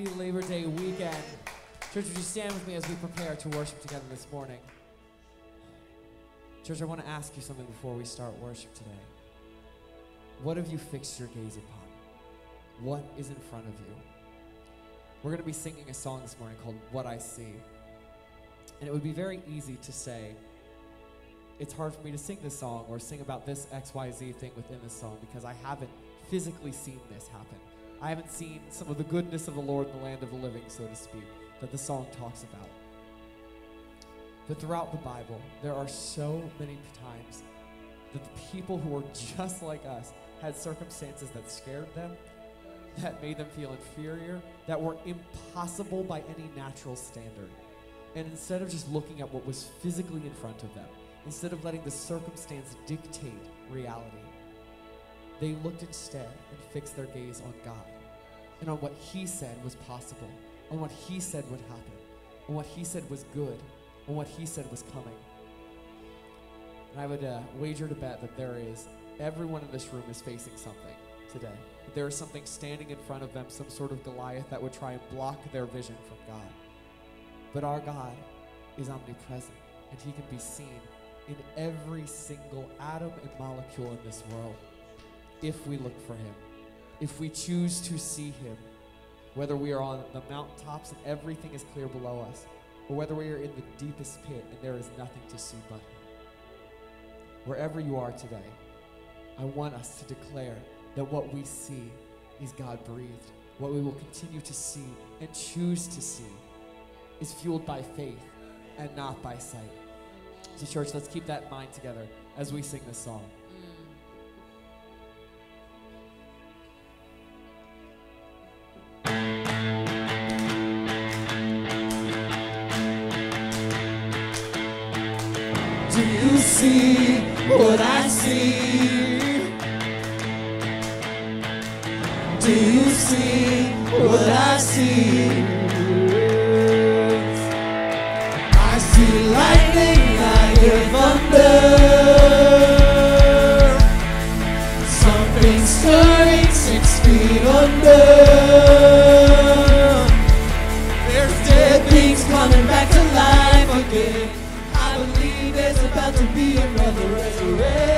Happy Labor Day weekend. Church, would you stand with me as we prepare to worship together this morning? Church, I want to ask you something before we start worship today. What have you fixed your gaze upon? What is in front of you? We're going to be singing a song this morning called What I See. And it would be very easy to say, it's hard for me to sing this song or sing about this XYZ thing within this song because I haven't physically seen this happen. I haven't seen some of the goodness of the Lord in the land of the living, so to speak, that the song talks about. But throughout the Bible, there are so many times that the people who are just like us had circumstances that scared them, that made them feel inferior, that were impossible by any natural standard. And instead of just looking at what was physically in front of them, instead of letting the circumstance dictate reality, they looked instead and fixed their gaze on God and on what He said was possible, on what He said would happen, on what He said was good, on what He said was coming. And I would uh, wager to bet that there is, everyone in this room is facing something today. There is something standing in front of them, some sort of Goliath that would try and block their vision from God. But our God is omnipresent, and He can be seen in every single atom and molecule in this world if we look for Him, if we choose to see Him, whether we are on the mountaintops and everything is clear below us, or whether we are in the deepest pit and there is nothing to see but Him. Wherever you are today, I want us to declare that what we see is God breathed. What we will continue to see and choose to see is fueled by faith and not by sight. So, church, let's keep that in mind together as we sing this song. Do you see what I see? Do you see what I see? I see lightning, I hear thunder. Something stirring to be another resurrection.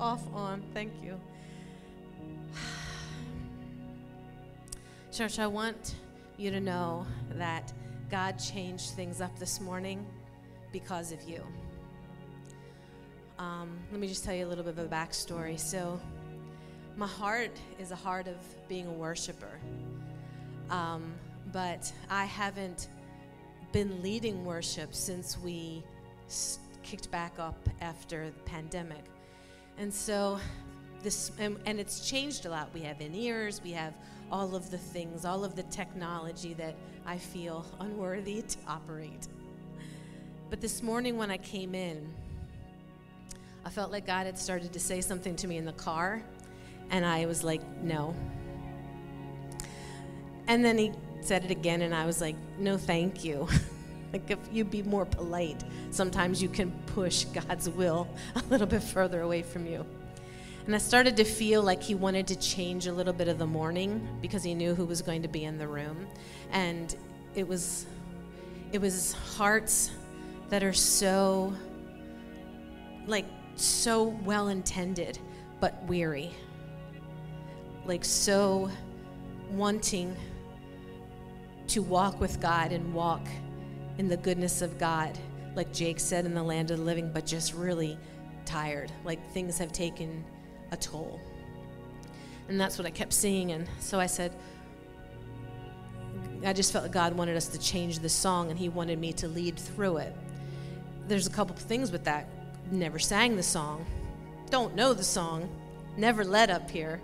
Off, on, thank you. Church, I want you to know that God changed things up this morning because of you. Um, let me just tell you a little bit of a backstory. So, my heart is a heart of being a worshiper, um, but I haven't been leading worship since we kicked back up after the pandemic. And so, this, and, and it's changed a lot. We have in ears, we have all of the things, all of the technology that I feel unworthy to operate. But this morning when I came in, I felt like God had started to say something to me in the car, and I was like, no. And then he said it again, and I was like, no, thank you. like, if you be more polite, sometimes you can push God's will a little bit further away from you. And I started to feel like he wanted to change a little bit of the morning because he knew who was going to be in the room. And it was it was hearts that are so like so well intended but weary. Like so wanting to walk with God and walk in the goodness of God, like Jake said in the land of the living, but just really tired. Like things have taken a toll. And that's what I kept seeing. And so I said, I just felt like God wanted us to change the song and He wanted me to lead through it. There's a couple things with that. Never sang the song, don't know the song, never led up here,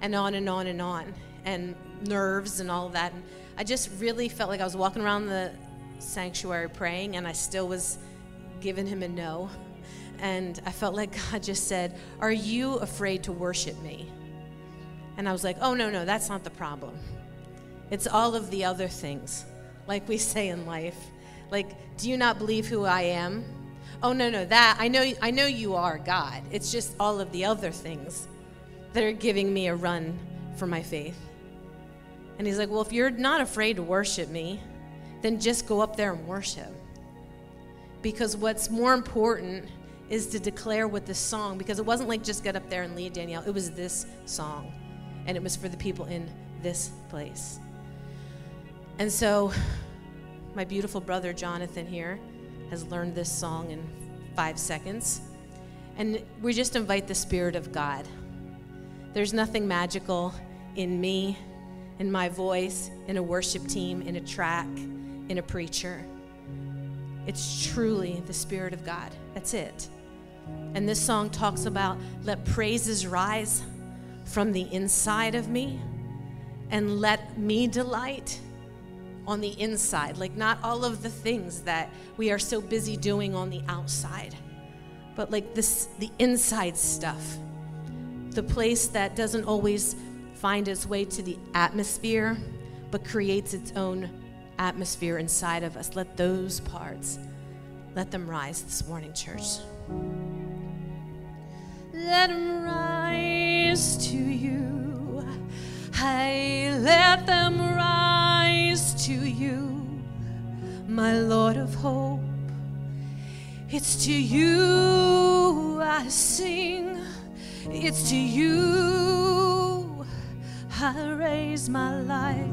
and on and on and on, and nerves and all that. And I just really felt like I was walking around the sanctuary praying, and I still was giving Him a no. And I felt like God just said, Are you afraid to worship me? And I was like, Oh, no, no, that's not the problem. It's all of the other things, like we say in life. Like, do you not believe who I am? Oh no, no, that I know I know you are God. It's just all of the other things that are giving me a run for my faith. And he's like, "Well, if you're not afraid to worship me, then just go up there and worship." Because what's more important is to declare with this song because it wasn't like just get up there and lead Danielle. It was this song. And it was for the people in this place. And so, my beautiful brother Jonathan here has learned this song in five seconds. And we just invite the Spirit of God. There's nothing magical in me, in my voice, in a worship team, in a track, in a preacher. It's truly the Spirit of God. That's it. And this song talks about let praises rise from the inside of me and let me delight on the inside, like not all of the things that we are so busy doing on the outside, but like this the inside stuff. The place that doesn't always find its way to the atmosphere, but creates its own atmosphere inside of us. Let those parts let them rise this morning, church. Let them rise to you. I let them rise to you, my Lord of hope. It's to you I sing, it's to you I raise my life.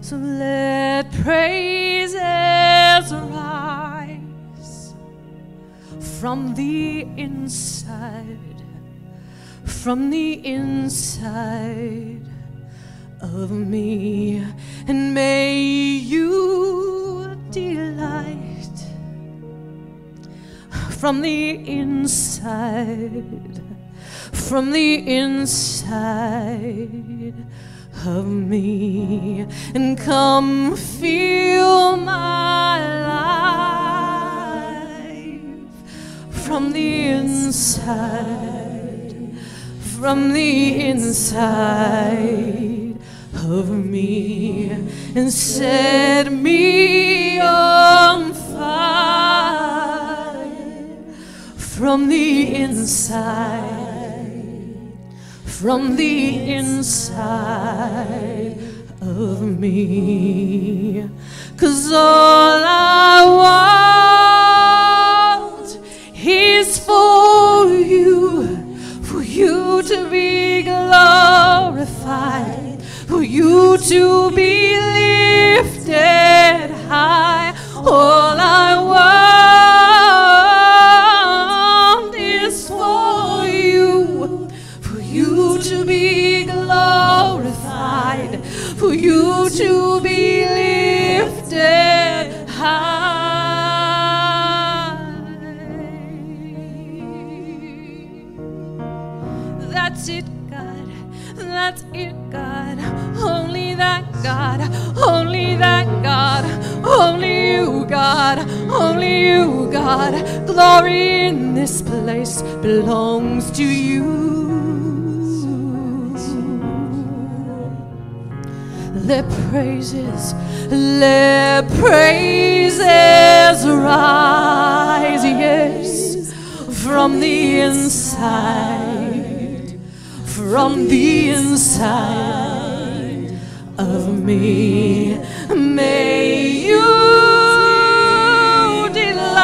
So let praises rise from the inside, from the inside of me, and may you delight from the inside, from the inside of me, and come feel my life from the inside, from the inside of me, and set me on fire from the inside, from the inside of me. Cause all I want is for you, for you to be glorified, for you to be lifted high. All I want to be lifted high. That's it, God. That's it, God. Only that God. Only that God. Only you, God. Only you, God. Glory in this place belongs to you. Let praises, let praises rise, yes, from the inside, from the inside of me. May you delight,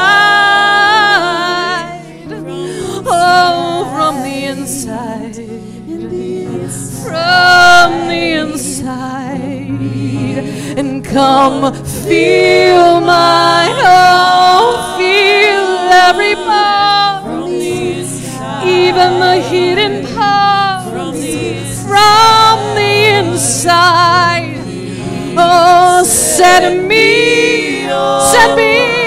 oh, from the inside, from the inside, and come feel my oh, feel every part, even the hidden parts, from the inside. Oh, set me, set me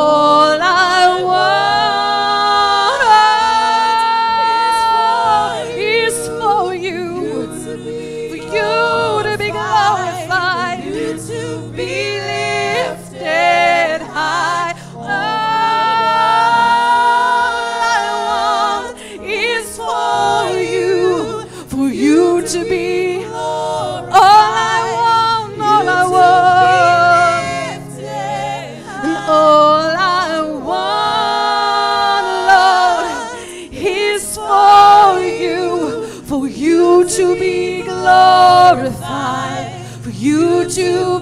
all you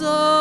cause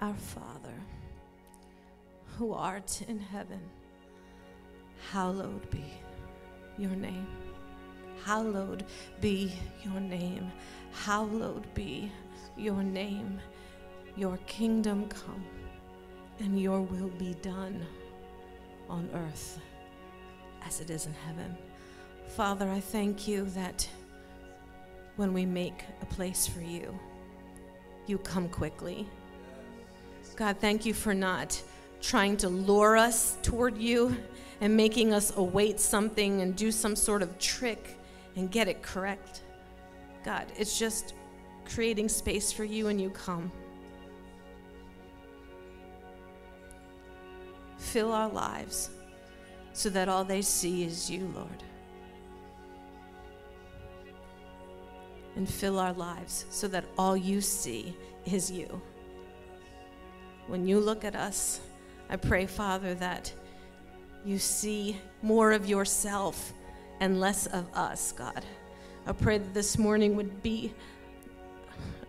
Our Father, who art in heaven, hallowed be your name. Hallowed be your name. Hallowed be your name. Your kingdom come, and your will be done on earth as it is in heaven. Father, I thank you that when we make a place for you, you come quickly. God, thank you for not trying to lure us toward you and making us await something and do some sort of trick and get it correct. God, it's just creating space for you and you come. Fill our lives so that all they see is you, Lord. And fill our lives so that all you see is you when you look at us, I pray, Father, that you see more of yourself and less of us, God. I pray that this morning would be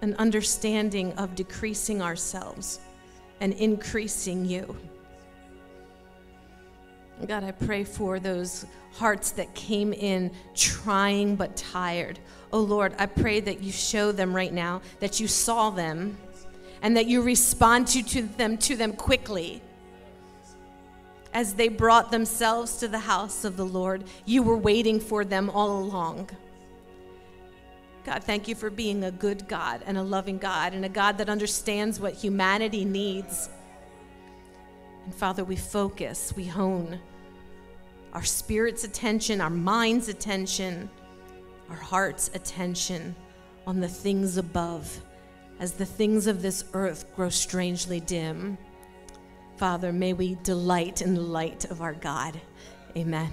an understanding of decreasing ourselves and increasing you. God, I pray for those hearts that came in trying but tired. Oh Lord, I pray that you show them right now, that you saw them and that you respond to, to them to them quickly as they brought themselves to the house of the Lord. You were waiting for them all along. God, thank you for being a good God and a loving God and a God that understands what humanity needs. And Father, we focus, we hone our spirit's attention, our mind's attention, our heart's attention on the things above as the things of this earth grow strangely dim. Father, may we delight in the light of our God. Amen.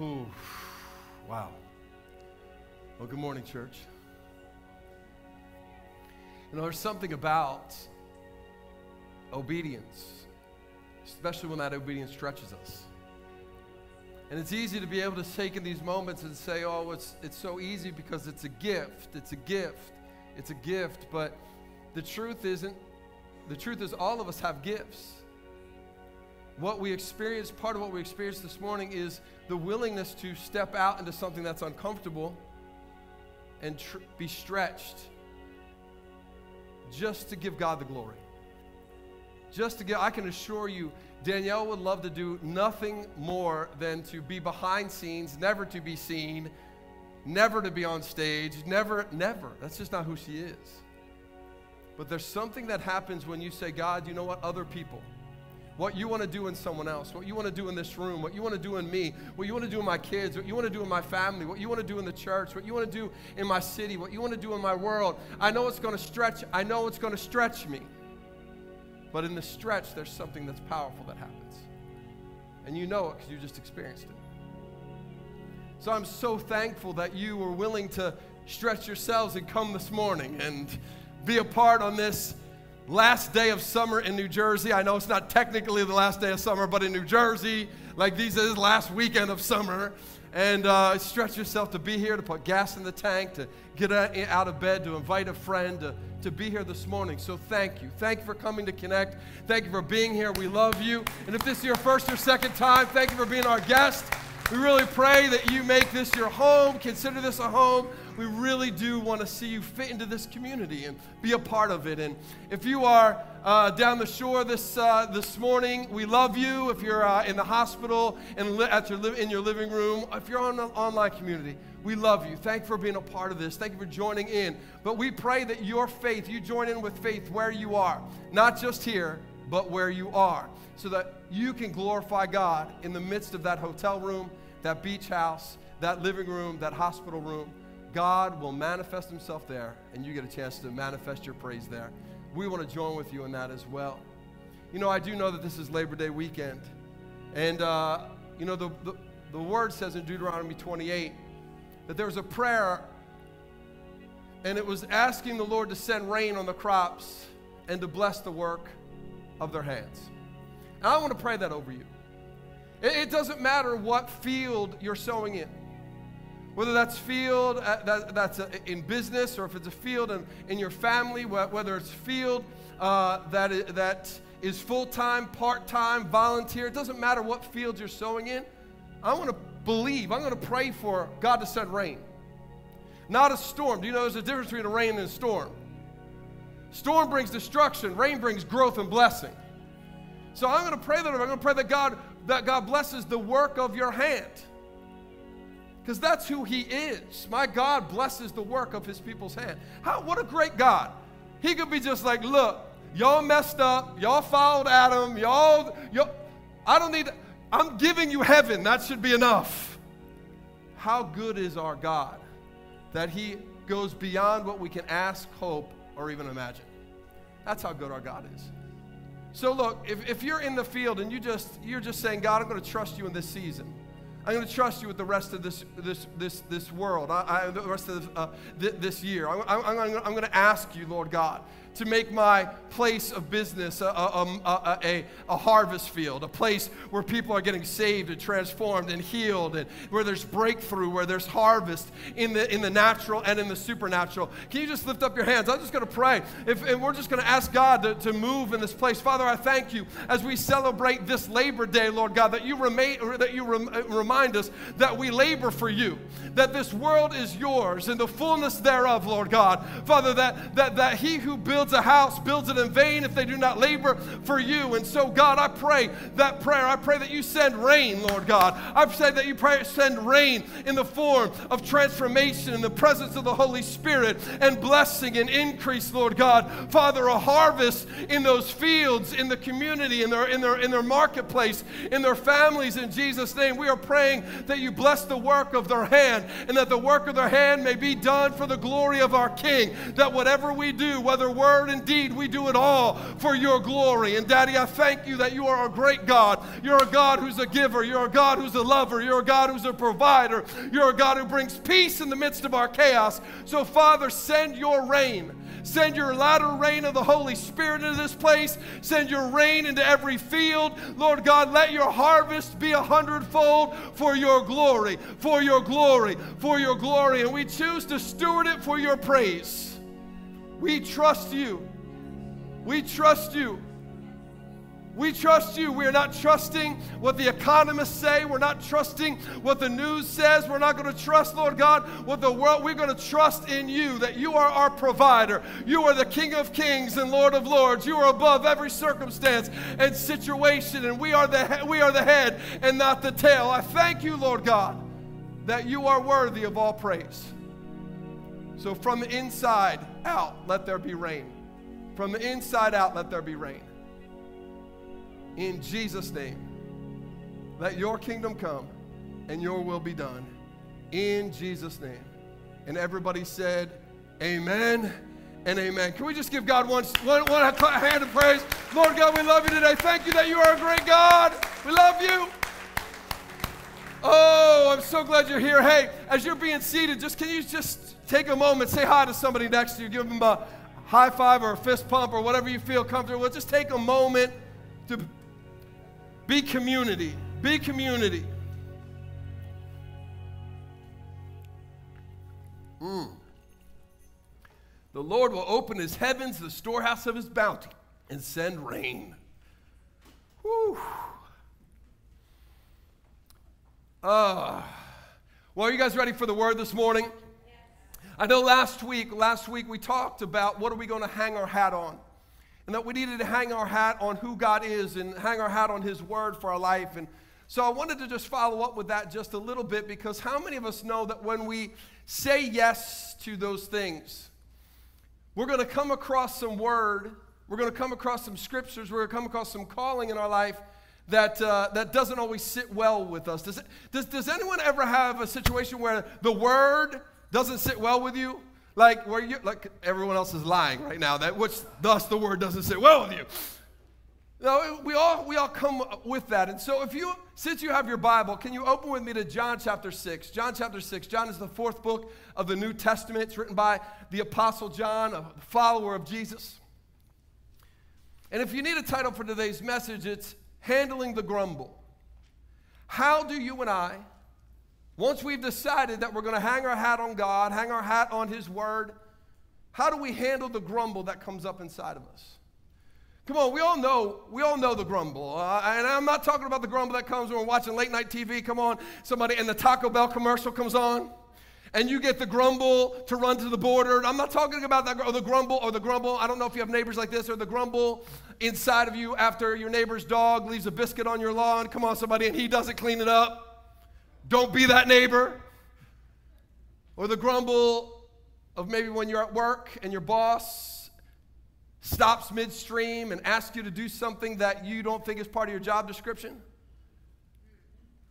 Ooh, wow. Well, good morning, church. You know, there's something about obedience, especially when that obedience stretches us. And it's easy to be able to take in these moments and say, oh, it's, it's so easy because it's a gift, it's a gift, it's a gift. But the truth isn't, the truth is, all of us have gifts. What we experience, part of what we experienced this morning, is the willingness to step out into something that's uncomfortable and tr- be stretched just to give God the glory. Just to give, I can assure you, Danielle would love to do nothing more than to be behind scenes, never to be seen, never to be on stage, never, never. That's just not who she is. But there's something that happens when you say, God, you know what? Other people what you want to do in someone else, what you want to do in this room, what you want to do in me, what you want to do in my kids, what you want to do in my family, what you want to do in the church, what you want to do in my city, what you want to do in my world. I know it's going to stretch, I know it's going to stretch me. But in the stretch, there's something that's powerful that happens. And you know it because you just experienced it. So I'm so thankful that you were willing to stretch yourselves and come this morning and be a part on this last day of summer in New Jersey. I know it's not technically the last day of summer, but in New Jersey, like these is last weekend of summer. And uh, stretch yourself to be here, to put gas in the tank, to get out of bed, to invite a friend, to, to be here this morning. So thank you. Thank you for coming to Connect. Thank you for being here. We love you. And if this is your first or second time, thank you for being our guest. We really pray that you make this your home, consider this a home we really do want to see you fit into this community and be a part of it. And if you are uh, down the shore this, uh, this morning, we love you. If you're uh, in the hospital and li- at your li- in your living room, if you're on an online community, we love you. Thank you for being a part of this. Thank you for joining in. But we pray that your faith, you join in with faith where you are, not just here, but where you are, so that you can glorify God in the midst of that hotel room, that beach house, that living room, that hospital room. God will manifest himself there, and you get a chance to manifest your praise there. We want to join with you in that as well. You know, I do know that this is Labor Day weekend. And, uh, you know, the, the, the word says in Deuteronomy 28 that there was a prayer, and it was asking the Lord to send rain on the crops and to bless the work of their hands. And I want to pray that over you. It, it doesn't matter what field you're sowing in whether that's field uh, that, that's a, in business or if it's a field in, in your family, whether it's field uh, that is, that is full-time, part-time, volunteer, it doesn't matter what field you're sowing in. I want to believe, I'm going to pray for God to send rain. Not a storm. Do you know there's a difference between a rain and a storm? Storm brings destruction, rain brings growth and blessing. So I'm going to pray that I'm going to pray that God that God blesses the work of your hand because that's who he is. My God blesses the work of his people's hand. How, what a great God. He could be just like, look, y'all messed up, y'all followed Adam, y'all, y'all I don't need, I'm giving you heaven. That should be enough. How good is our God that he goes beyond what we can ask, hope, or even imagine. That's how good our God is. So look, if, if you're in the field and you just you're just saying, God, I'm going to trust you in this season. I'm going to trust you with the rest of this, this, this, this world, I, I, the rest of uh, th- this year. I'm, I'm, I'm, I'm going to ask you, Lord God, to make my place of business a, a, a, a, harvest field, a place where people are getting saved and transformed and healed, and where there's breakthrough, where there's harvest in the, in the natural and in the supernatural. Can you just lift up your hands? I'm just going to pray. If, and we're just going to ask God to, to move in this place. Father, I thank you as we celebrate this Labor Day, Lord God, that you, remain, that you rem, remind us that we labor for you, that this world is yours and the fullness thereof, Lord God. Father, that, that, that he who builds builds a house builds it in vain if they do not labor for you. And so, God, I pray that prayer. I pray that you send rain, Lord God. I pray that you pray, send rain in the form of transformation in the presence of the Holy Spirit and blessing and increase, Lord God. Father, a harvest in those fields, in the community, in their, in their, in their marketplace, in their families, in Jesus' name. We are praying that you bless the work of their hand and that the work of their hand may be done for the glory of our King. That whatever we do, whether word and deed, we do it all for your glory. And Daddy, I thank you that you are a great God. You're a God who's a giver. You're a God who's a lover. You're a God who's a provider. You're a God who brings peace in the midst of our chaos. So, Father, send your rain. Send your latter rain of the Holy Spirit into this place. Send your rain into every field. Lord God, let your harvest be a hundredfold for your glory, for your glory, for your glory. And we choose to steward it for your praise. We trust you. We trust you. We trust you. We are not trusting what the economists say. We're not trusting what the news says. We're not going to trust, Lord God, what the world. We're going to trust in you that you are our provider. You are the King of kings and Lord of lords. You are above every circumstance and situation, and we are the, we are the head and not the tail. I thank you, Lord God, that you are worthy of all praise. So from inside out, let there be rain. From the inside out, let there be rain in Jesus' name. Let your kingdom come and your will be done in Jesus' name. And everybody said, Amen and amen. Can we just give God one, one, one hand of praise? Lord God, we love you today. Thank you that you are a great God. We love you. Oh, I'm so glad you're here. Hey, as you're being seated, just can you just take a moment, say hi to somebody next to you, give them a high five or a fist pump or whatever you feel comfortable with. Just take a moment to be community. Be community. Mm. The Lord will open his heavens, the storehouse of his bounty, and send rain. Whew. Uh, well, are you guys ready for the word this morning? I know last week, last week we talked about what are we going to hang our hat on and that we needed to hang our hat on who God is and hang our hat on His Word for our life. And so I wanted to just follow up with that just a little bit because how many of us know that when we say yes to those things, we're going to come across some word, we're going to come across some scriptures, we're going to come across some calling in our life that, uh, that doesn't always sit well with us. Does, it, does, does anyone ever have a situation where the word doesn't sit well with you? Like where you like everyone else is lying right now. That which thus the word doesn't sit well with you. No, we all we all come with that. And so if you since you have your Bible, can you open with me to John chapter 6? John chapter 6. John is the fourth book of the New Testament. It's written by the apostle John, a follower of Jesus. And if you need a title for today's message, it's Handling the Grumble. How do you and I once we've decided that we're going to hang our hat on God, hang our hat on His Word, how do we handle the grumble that comes up inside of us? Come on, we all know, we all know the grumble. Uh, and I'm not talking about the grumble that comes when we're watching late night TV. Come on, somebody, and the Taco Bell commercial comes on, and you get the grumble to run to the border. I'm not talking about that, or the grumble, or the grumble. I don't know if you have neighbors like this, or the grumble inside of you after your neighbor's dog leaves a biscuit on your lawn. Come on, somebody, and he doesn't clean it up. Don't be that neighbor. Or the grumble of maybe when you're at work and your boss stops midstream and asks you to do something that you don't think is part of your job description.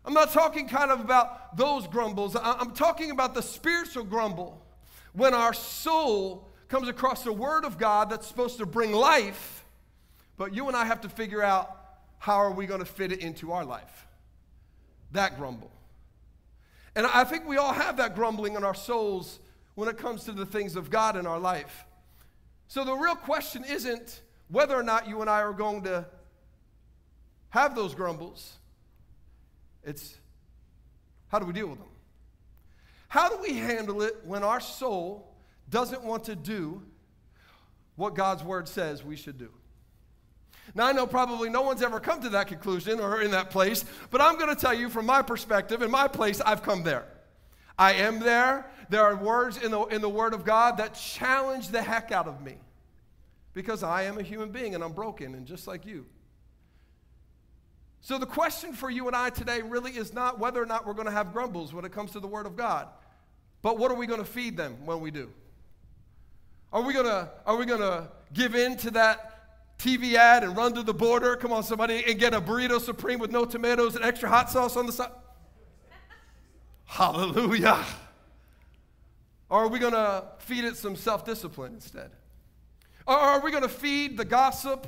I'm not talking kind of about those grumbles. I'm talking about the spiritual grumble when our soul comes across the Word of God that's supposed to bring life, but you and I have to figure out how are we going to fit it into our life. That grumble. And I think we all have that grumbling in our souls when it comes to the things of God in our life. So the real question isn't whether or not you and I are going to have those grumbles, it's how do we deal with them? How do we handle it when our soul doesn't want to do what God's word says we should do? Now, I know probably no one's ever come to that conclusion or in that place, but I'm going to tell you from my perspective, in my place, I've come there. I am there. There are words in the, in the Word of God that challenge the heck out of me. because I am a human being and I'm broken and just like you. So, the question for you and I today really is not whether or not we're going to have grumbles when it comes to the Word of God, but what are we going to feed them when we do? Are we going to, are we going to give in to that TV ad and run to the border? Come on, somebody, and get a burrito supreme with no tomatoes and extra hot sauce on the side? Hallelujah. Or are we going to feed it some self discipline instead? Or are we going to feed the gossip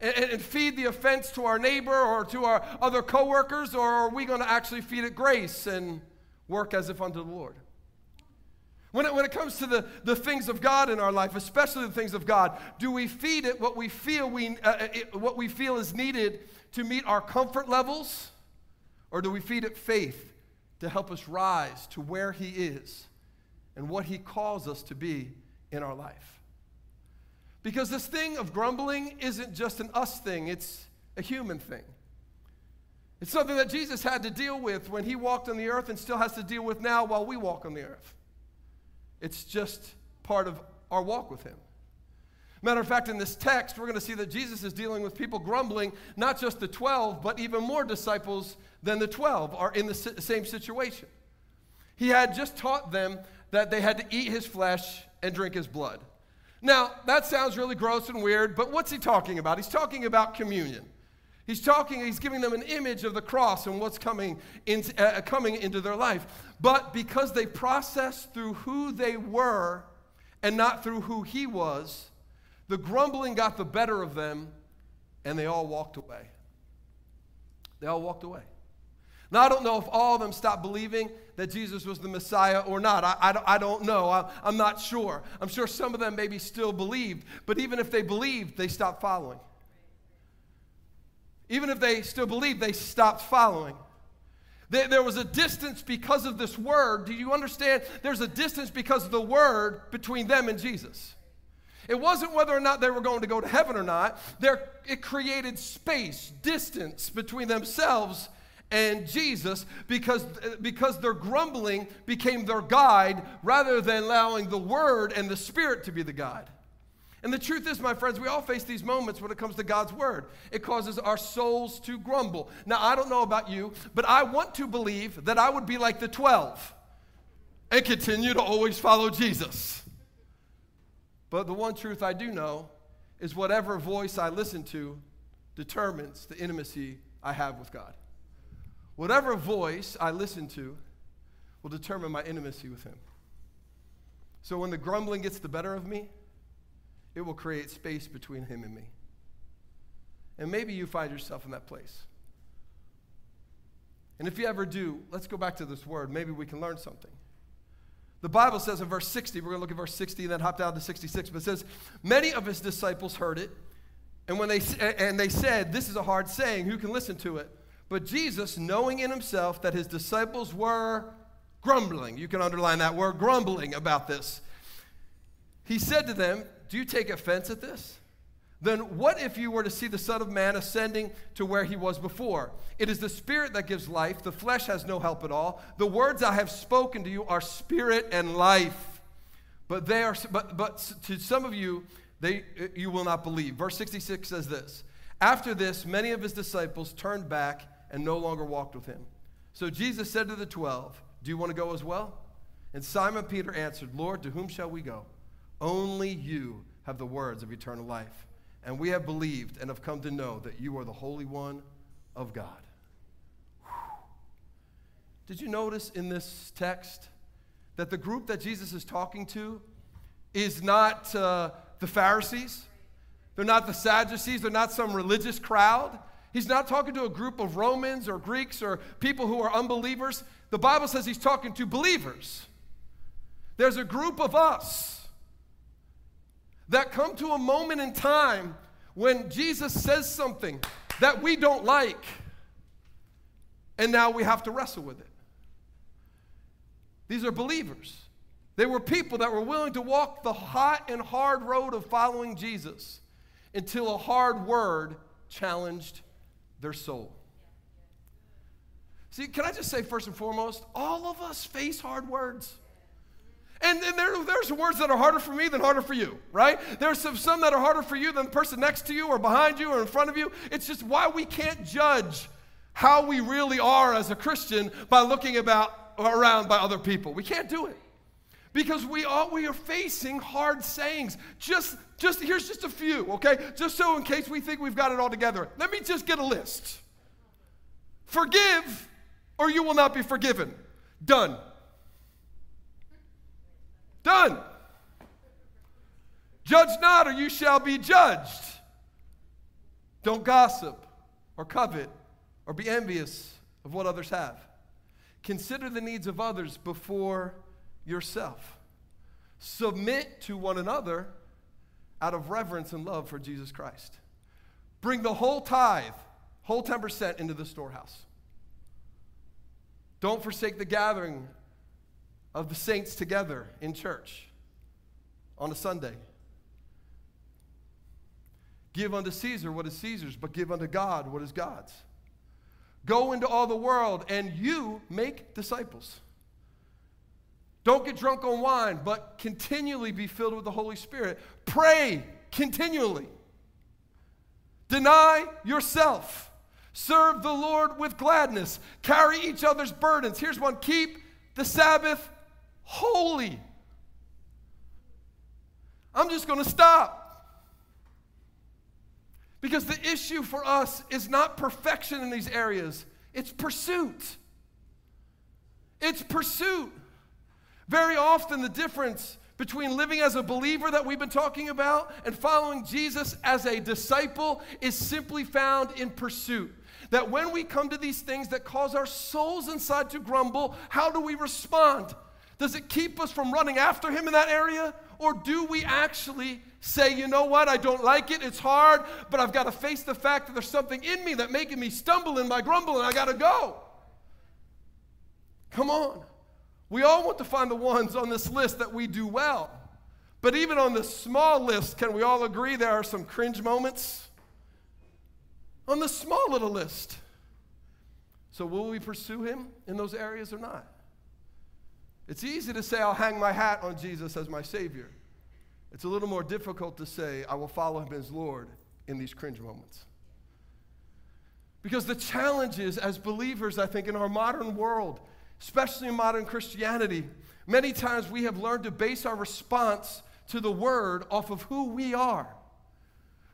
and, and, feed the offense to our neighbor or to our other coworkers? Or are we going to actually feed it grace and work as if unto the Lord? When it, when it comes to the, the things of God in our life, especially the things of God, do we feed it what we feel we uh, uh it, what we feel is needed to meet our comfort levels, or do we feed it faith to help us rise to where He is and what He calls us to be in our life? Because this thing of grumbling isn't just an us thing, it's a human thing. It's something that Jesus had to deal with when he walked on the earth and still has to deal with now while we walk on the earth. It's just part of our walk with him. Matter of fact, in this text, we're going to see that Jesus is dealing with people grumbling, not just the 12, but even more disciples than the 12 are in the same situation. He had just taught them that they had to eat his flesh and drink his blood. Now, that sounds really gross and weird, but what's he talking about? He's talking about communion. He's talking, he's giving them an image of the cross and what's coming, into, uh, coming into their life. But because they processed through who they were and not through who he was, the grumbling got the better of them and they all walked away. They all walked away. Now, I don't know if all of them stopped believing that Jesus was the Messiah or not. I, I, I don't know. I, I'm not sure. I'm sure some of them maybe still believed, but even if they believed, they stopped following. Even if they still believed, they stopped following. There, was a distance because of this word. Do you understand? There's a distance because of the word between them and Jesus. It wasn't whether or not they were going to go to heaven or not. There, it created space, distance between themselves and Jesus because, because their grumbling became their guide rather than allowing the Word and the Spirit to be the guide. And the truth is, my friends, we all face these moments when it comes to God's Word. It causes our souls to grumble. Now, I don't know about you, but I want to believe that I would be like the 12 and continue to always follow Jesus. But the one truth I do know is whatever voice I listen to determines the intimacy I have with God. Whatever voice I listen to will determine my intimacy with Him. So when the grumbling gets the better of me, it will create space between Him and me. And maybe you find yourself in that place. And if you ever do, let's go back to this word. Maybe we can learn something. The Bible says in verse 60, we're going to look at verse 60 and then hop down to 66, but it says, Many of his disciples heard it, and, when they, and they said, This is a hard saying, who can listen to it? But Jesus, knowing in himself that his disciples were grumbling, you can underline that word, grumbling about this, he said to them, Do you take offense at this? Then what if you were to see the Son of Man ascending to where he was before? It is the Spirit that gives life, the flesh has no help at all. The words I have spoken to you are spirit and life. But they are but but to some of you they you will not believe. Verse 66 says this. After this, many of his disciples turned back and no longer walked with him. So Jesus said to the twelve, Do you want to go as well? And Simon Peter answered, Lord, to whom shall we go? Only you have the words of eternal life. And we have believed and have come to know that you are the Holy One of God. Whew. Did you notice in this text that the group that Jesus is talking to is not uh, the Pharisees? They're not the Sadducees. They're not some religious crowd. He's not talking to a group of Romans or Greeks or people who are unbelievers. The Bible says he's talking to believers. There's a group of us that come to a moment in time when Jesus says something that we don't like, and now we have to wrestle with it. These are believers. They were people that were willing to walk the hot and hard road of following Jesus until a hard word challenged their soul. See, can I just say first and foremost, all of us face hard words. And, and there, there's words that are harder for me than harder for you, right? There's some, some that are harder for you than the person next to you or behind you or in front of you. It's just why we can't judge how we really are as a Christian by looking about around by other people. We can't do it. Because we all we are facing hard sayings. Just just here's just a few, okay? Just so in case we think we've got it all together. Let me just get a list. Forgive or you will not be forgiven. Done. Done. Judge not, or you shall be judged. Don't gossip or covet or be envious of what others have. Consider the needs of others before yourself. Submit to one another out of reverence and love for Jesus Christ. Bring the whole tithe, whole 10% into the storehouse. Don't forsake the gathering of the saints together in church on a Sunday. Give unto Caesar what is Caesar's, but give unto God what is God's. Go into all the world and you make disciples. Don't get drunk on wine, but continually be filled with the Holy Spirit. Pray continually. Deny yourself. Serve the Lord with gladness. Carry each other's burdens. Here's one keep the Sabbath holy. I'm just going to stop. Because the issue for us is not perfection in these areas, it's pursuit. It's pursuit. Very often, the difference between living as a believer that we've been talking about and following Jesus as a disciple is simply found in pursuit. That when we come to these things that cause our souls inside to grumble, how do we respond? Does it keep us from running after him in that area? Or do we actually say, you know what, I don't like it, it's hard, but I've got to face the fact that there's something in me that making me stumble in my grumble and I got to go? Come on. We all want to find the ones on this list that we do well. But even on the small list, can we all agree there are some cringe moments? On the small little list. So, will we pursue him in those areas or not? It's easy to say, I'll hang my hat on Jesus as my Savior. It's a little more difficult to say, I will follow him as Lord in these cringe moments. Because the challenge is, as believers, I think, in our modern world, especially in modern Christianity, many times we have learned to base our response to the word off of who we are.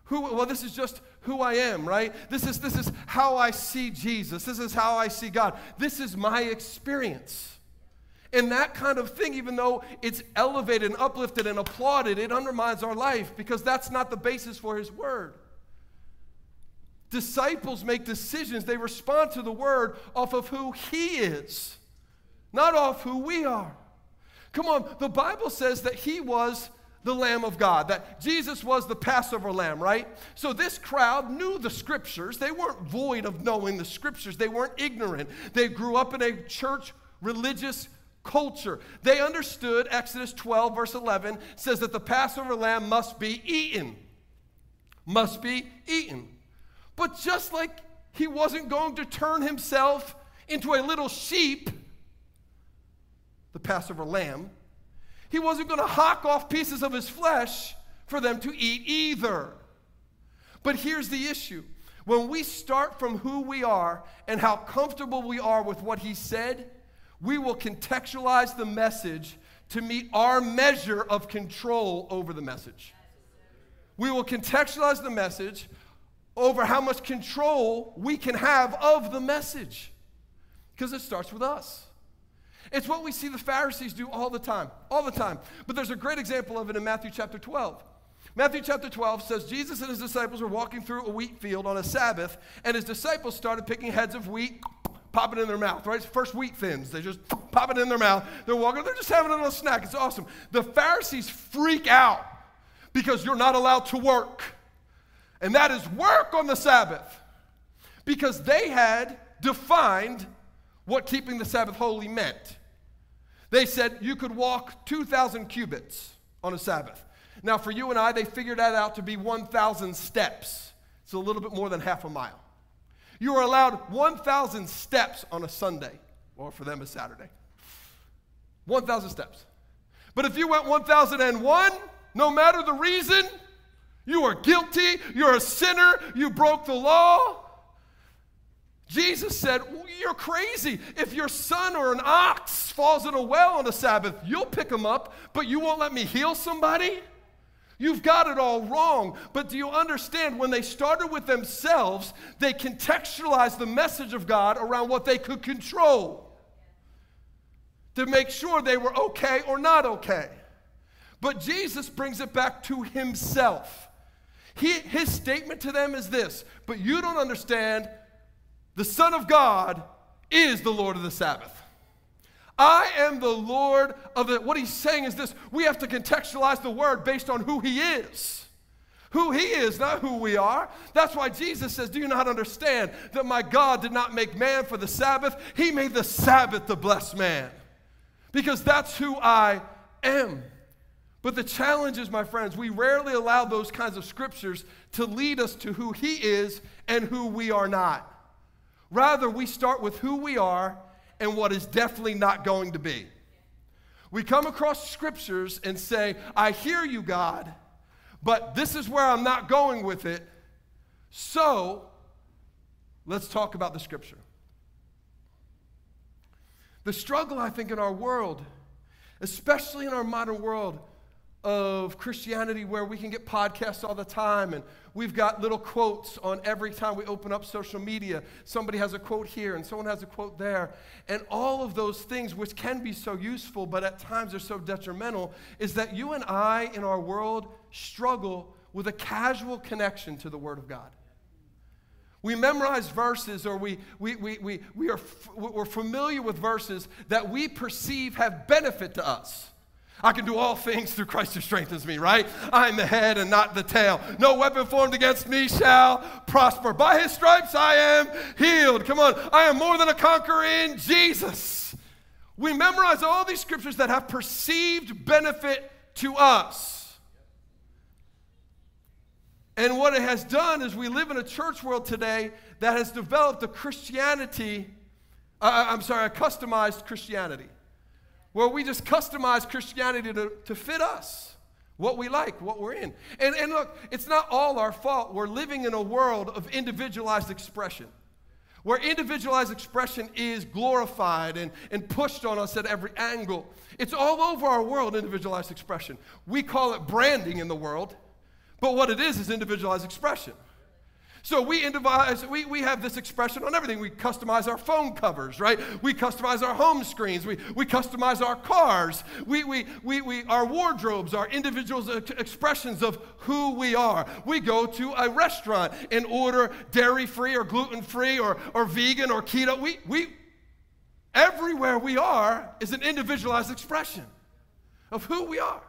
Who, well, this is just who I am, right? This is, this is how I see Jesus. This is how I see God. This is my experience. And that kind of thing, even though it's elevated and uplifted and applauded, it undermines our life because that's not the basis for His Word. Disciples make decisions, they respond to the Word off of who He is not off who we are. Come on, the Bible says that he was the Lamb of God, that Jesus was the Passover lamb, right? So this crowd knew the scriptures. They weren't void of knowing the scriptures, they weren't ignorant. They grew up in a church religious culture. They understood Exodus 12, verse 11 says that the Passover lamb must be eaten. Must be eaten. But just like he wasn't going to turn himself into a little sheep the Passover lamb, he wasn't going to hock off pieces of his flesh for them to eat either. But here's the issue when we start from who we are and how comfortable we are with what he said, we will contextualize the message to meet our measure of control over the message. We will contextualize the message over how much control we can have of the message because it starts with us. It's what we see the Pharisees do all the time, all the time. But there's a great example of it in Matthew chapter 12. Matthew chapter 12 says Jesus and his disciples were walking through a wheat field on a Sabbath, and his disciples started picking heads of wheat, pop it in their mouth, right? First wheat thins. They just pop it in their mouth. They're walking, they're just having a little snack. It's awesome. The Pharisees freak out because you're not allowed to work. And that is work on the Sabbath. Because they had defined what keeping the Sabbath holy meant. They said you could walk 2,000 cubits on a Sabbath. Now, for you and I, they figured that out to be 1,000 steps. It's a little bit more than half a mile. You are allowed 1,000 steps on a Sunday, or for them, a Saturday. 1,000 steps. But if you went 1001, no matter the reason, you are guilty, you're a sinner, you broke the law. Jesus said, You're crazy. If your son or an ox falls in a well on a Sabbath, you'll pick him up, but you won't let me heal somebody? You've got it all wrong. But do you understand when they started with themselves, they contextualized the message of God around what they could control to make sure they were okay or not okay. But Jesus brings it back to himself. He, his statement to them is this But you don't understand, the Son of God is the Lord of the Sabbath. I am the Lord of the. What he's saying is this we have to contextualize the word based on who he is. Who he is, not who we are. That's why Jesus says, Do you not understand that my God did not make man for the Sabbath? He made the Sabbath to bless man. Because that's who I am. But the challenge is, my friends, we rarely allow those kinds of scriptures to lead us to who He is and who we are not. Rather, we start with who we are and what is definitely not going to be. We come across scriptures and say, I hear you, God, but this is where I'm not going with it. So, let's talk about the scripture. The struggle, I think, in our world, especially in our modern world, of Christianity where we can get podcasts all the time and we've got little quotes on every time we open up social media. Somebody has a quote here and someone has a quote there. And all of those things, which can be so useful but at times are so detrimental, is that you and I in our world struggle with a casual connection to the Word of God. We memorize verses or we, we, we, we, we are, we're familiar with verses that we perceive have benefit to us. I can do all things through Christ who strengthens me, right? I'm the head and not the tail. No weapon formed against me shall prosper. By his stripes I am healed. Come on, I am more than a conqueror in Jesus. We memorize all these scriptures that have perceived benefit to us. And what it has done is we live in a church world today that has developed a Christianity, uh, I'm sorry, a customized Christianity where we just customize Christianity to, to fit us, what we like, what we're in. And, and look, it's not all our fault. We're living in a world of individualized expression, where individualized expression is glorified and, and pushed on us at every angle. It's all over our world, individualized expression. We call it branding in the world, but what it is is individualized expression. So we, individualize, we, we have this expression on everything. We customize our phone covers, right? We customize our home screens. We, we customize our cars. We, we, we, we, our wardrobes our individual expressions of who we are. We go to a restaurant and order dairy free or gluten free or, or vegan or keto. We, we, everywhere we are is an individualized expression of who we are.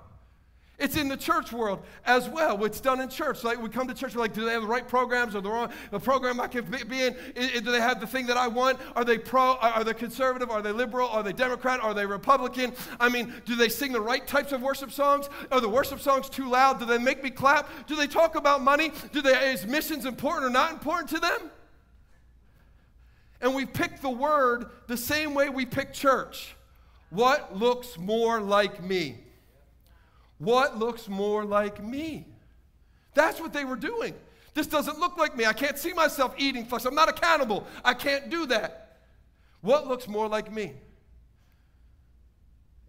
It's in the church world as well. It's done in church. Like we come to church, we're like, do they have the right programs or the wrong the program I can be in? Do they have the thing that I want? Are they pro? Are they conservative? Are they liberal? Are they Democrat? Are they Republican? I mean, do they sing the right types of worship songs? Are the worship songs too loud? Do they make me clap? Do they talk about money? Do they is missions important or not important to them? And we pick the word the same way we pick church. What looks more like me? What looks more like me? That's what they were doing. This doesn't look like me. I can't see myself eating flesh. I'm not accountable. I can't do that. What looks more like me?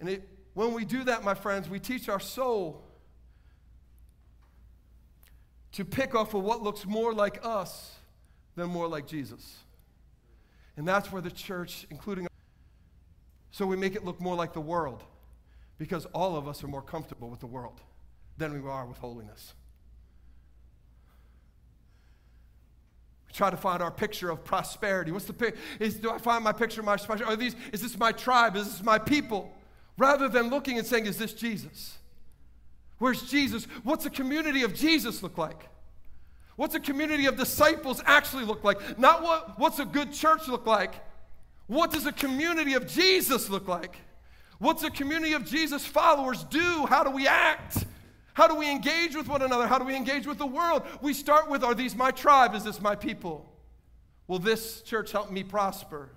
And it, when we do that, my friends, we teach our soul to pick off of what looks more like us than more like Jesus. And that's where the church, including, so we make it look more like the world because all of us are more comfortable with the world than we are with holiness. We try to find our picture of prosperity. What's the picture? Do I find my picture of my prosperity? Are these? Is this my tribe? Is this my people? Rather than looking and saying, "Is this Jesus?" Where's Jesus? What's a community of Jesus look like? What's a community of disciples actually look like? Not what, what's a good church look like? What does a community of Jesus look like? What's a community of Jesus followers do? How do we act? How do we engage with one another? How do we engage with the world? We start with Are these my tribe? Is this my people? Will this church help me prosper?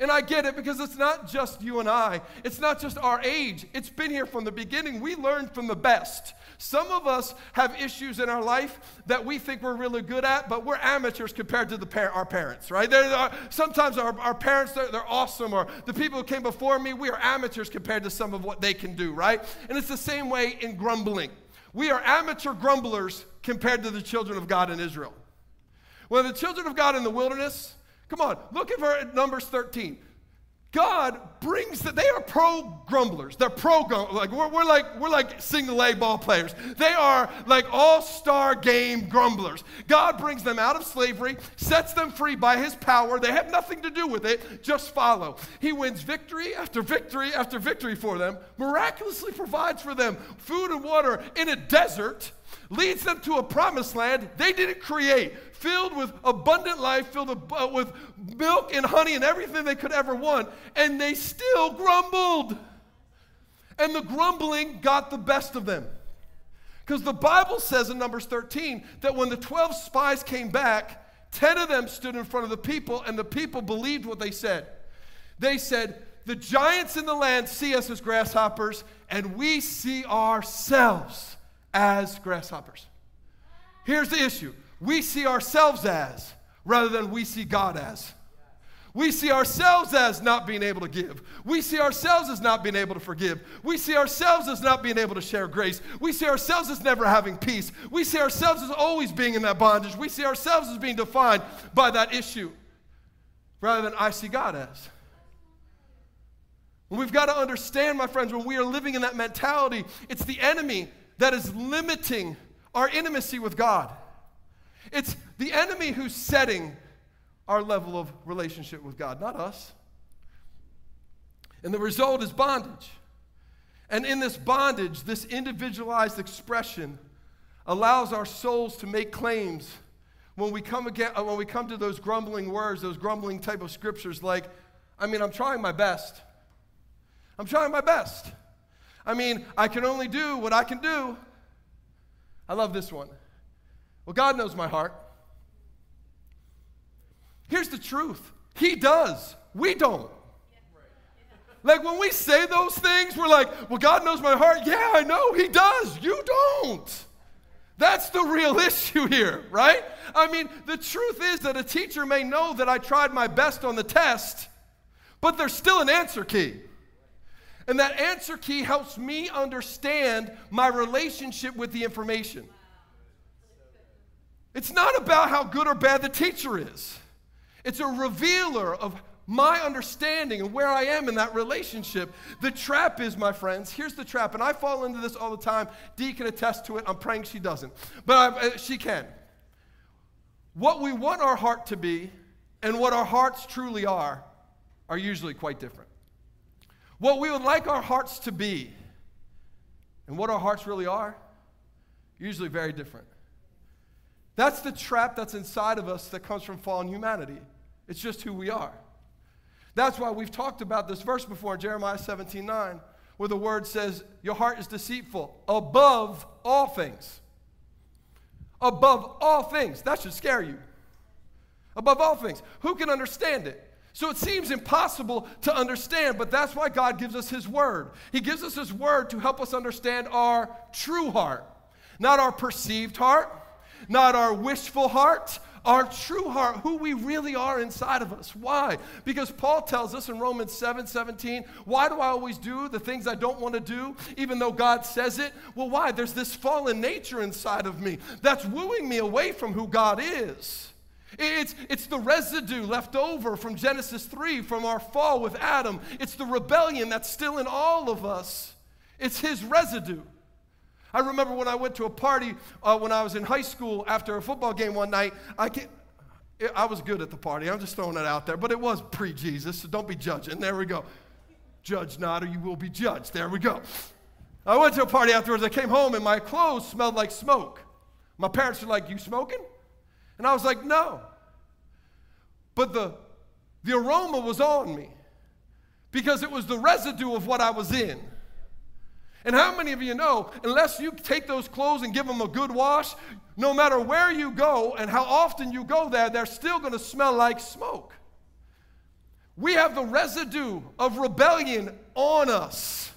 And I get it because it's not just you and I. It's not just our age. It's been here from the beginning. We learned from the best. Some of us have issues in our life that we think we're really good at, but we're amateurs compared to the par- our parents, right? Are, sometimes our, our parents, they're, they're awesome, or the people who came before me, we are amateurs compared to some of what they can do, right? And it's the same way in grumbling. We are amateur grumblers compared to the children of God in Israel. When the children of God in the wilderness, Come on, look at Numbers 13. God brings that they are pro grumblers. They're pro like we're, we're like we're like single A ball players. They are like all star game grumblers. God brings them out of slavery, sets them free by His power. They have nothing to do with it. Just follow. He wins victory after victory after victory for them. Miraculously provides for them food and water in a desert. Leads them to a promised land they didn't create filled with abundant life, filled with, uh, milk and honey and everything they could ever want, and they still grumbled. And the grumbling got the best of them. Because the Bible says in Numbers 13 that when the 12 spies came back, 10 of them stood in front of the people, and the people believed what they said. They said, The giants in the land see us as grasshoppers, and we see ourselves as grasshoppers. Here's the issue we see ourselves as rather than we see God as. We see ourselves as not being able to give. We see ourselves as not being able to forgive. We see ourselves as not being able to share grace. We see ourselves as never having peace. We see ourselves as always being in that bondage. We see ourselves as being defined by that issue rather than I see God as. And we've got to understand, my friends, when we are living in that mentality, it's the enemy that is limiting our intimacy with God. It's the enemy who's setting our level of relationship with God, not us. And the result is bondage. And in this bondage, this individualized expression allows our souls to make claims when we come again, uh, when we come to those grumbling words, those grumbling type of scriptures like, I mean, I'm trying my best. I'm trying my best. I mean, I can only do what I can do. I love this one. Well, God knows my heart. Here's the truth He does, we don't. Like when we say those things, we're like, well, God knows my heart. Yeah, I know, He does. You don't. That's the real issue here, right? I mean, the truth is that a teacher may know that I tried my best on the test, but there's still an answer key. And that answer key helps me understand my relationship with the information. It's not about how good or bad the teacher is, it's a revealer of my understanding and where I am in that relationship. The trap is, my friends, here's the trap, and I fall into this all the time. Dee can attest to it. I'm praying she doesn't, but I, uh, she can. What we want our heart to be and what our hearts truly are are usually quite different. What we would like our hearts to be and what our hearts really are, usually very different. That's the trap that's inside of us that comes from fallen humanity. It's just who we are. That's why we've talked about this verse before in Jeremiah 17 9, where the word says, Your heart is deceitful above all things. Above all things. That should scare you. Above all things. Who can understand it? So it seems impossible to understand, but that's why God gives us His Word. He gives us His Word to help us understand our true heart, not our perceived heart, not our wishful heart, our true heart, who we really are inside of us. Why? Because Paul tells us in Romans 7 17, why do I always do the things I don't want to do, even though God says it? Well, why? There's this fallen nature inside of me that's wooing me away from who God is. It's, it's the residue left over from Genesis 3, from our fall with Adam. It's the rebellion that's still in all of us. It's his residue. I remember when I went to a party uh, when I was in high school after a football game one night. I, can, I was good at the party. I'm just throwing it out there, but it was pre Jesus, so don't be judging. There we go. Judge not, or you will be judged. There we go. I went to a party afterwards. I came home, and my clothes smelled like smoke. My parents were like, You smoking? And I was like, No. But the, the aroma was on me because it was the residue of what I was in. And how many of you know, unless you take those clothes and give them a good wash, no matter where you go and how often you go there, they're still going to smell like smoke. we have the residue of rebellion on us.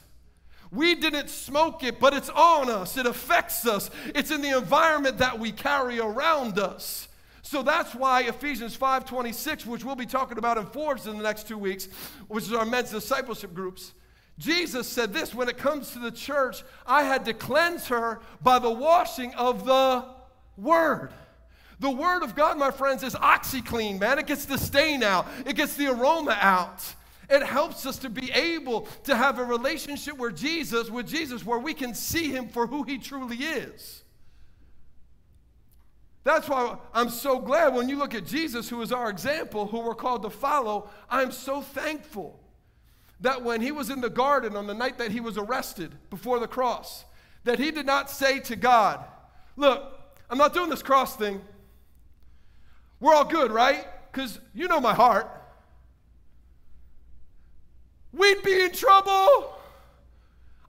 We didn't smoke it, but it's on us. It affects us. It's in the environment that we carry around us. So that's why Ephesians 5:26, which we'll be talking about in Forbes in the next two weeks, which is our men's discipleship groups. Jesus said this when it comes to the church, I had to cleanse her by the washing of the word. The word of God, my friends, is OxiClean, man. It gets the stain out, it gets the aroma out. It helps us to be able to have a relationship where Jesus, with Jesus, where we can see him for who he truly is. That's why I'm so glad when you look at Jesus, who is our example, who we're called to follow. I'm so thankful that when he was in the garden on the night that he was arrested before the cross, that he did not say to God, Look, I'm not doing this cross thing. We're all good, right? Because you know my heart. We'd be in trouble.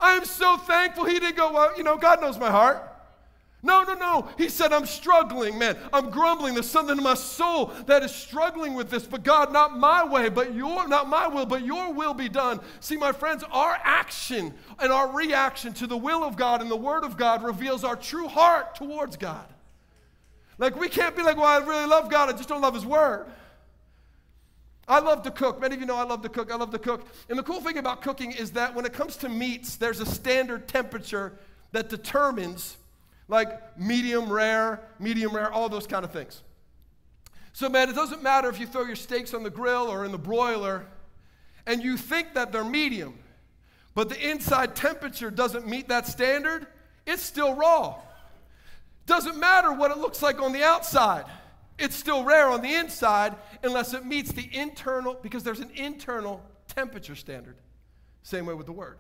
I am so thankful he didn't go, well, you know, God knows my heart. No, no, no. He said, I'm struggling, man. I'm grumbling. There's something in my soul that is struggling with this. But God, not my way, but your, not my will, but your will be done. See, my friends, our action and our reaction to the will of God and the word of God reveals our true heart towards God. Like, we can't be like, well, I really love God, I just don't love His word. I love to cook. Many of you know I love to cook. I love to cook. And the cool thing about cooking is that when it comes to meats, there's a standard temperature that determines like medium rare, medium rare, all those kind of things. So, man, it doesn't matter if you throw your steaks on the grill or in the broiler and you think that they're medium, but the inside temperature doesn't meet that standard, it's still raw. Doesn't matter what it looks like on the outside, it's still rare on the inside unless it meets the internal, because there's an internal temperature standard. Same way with the word.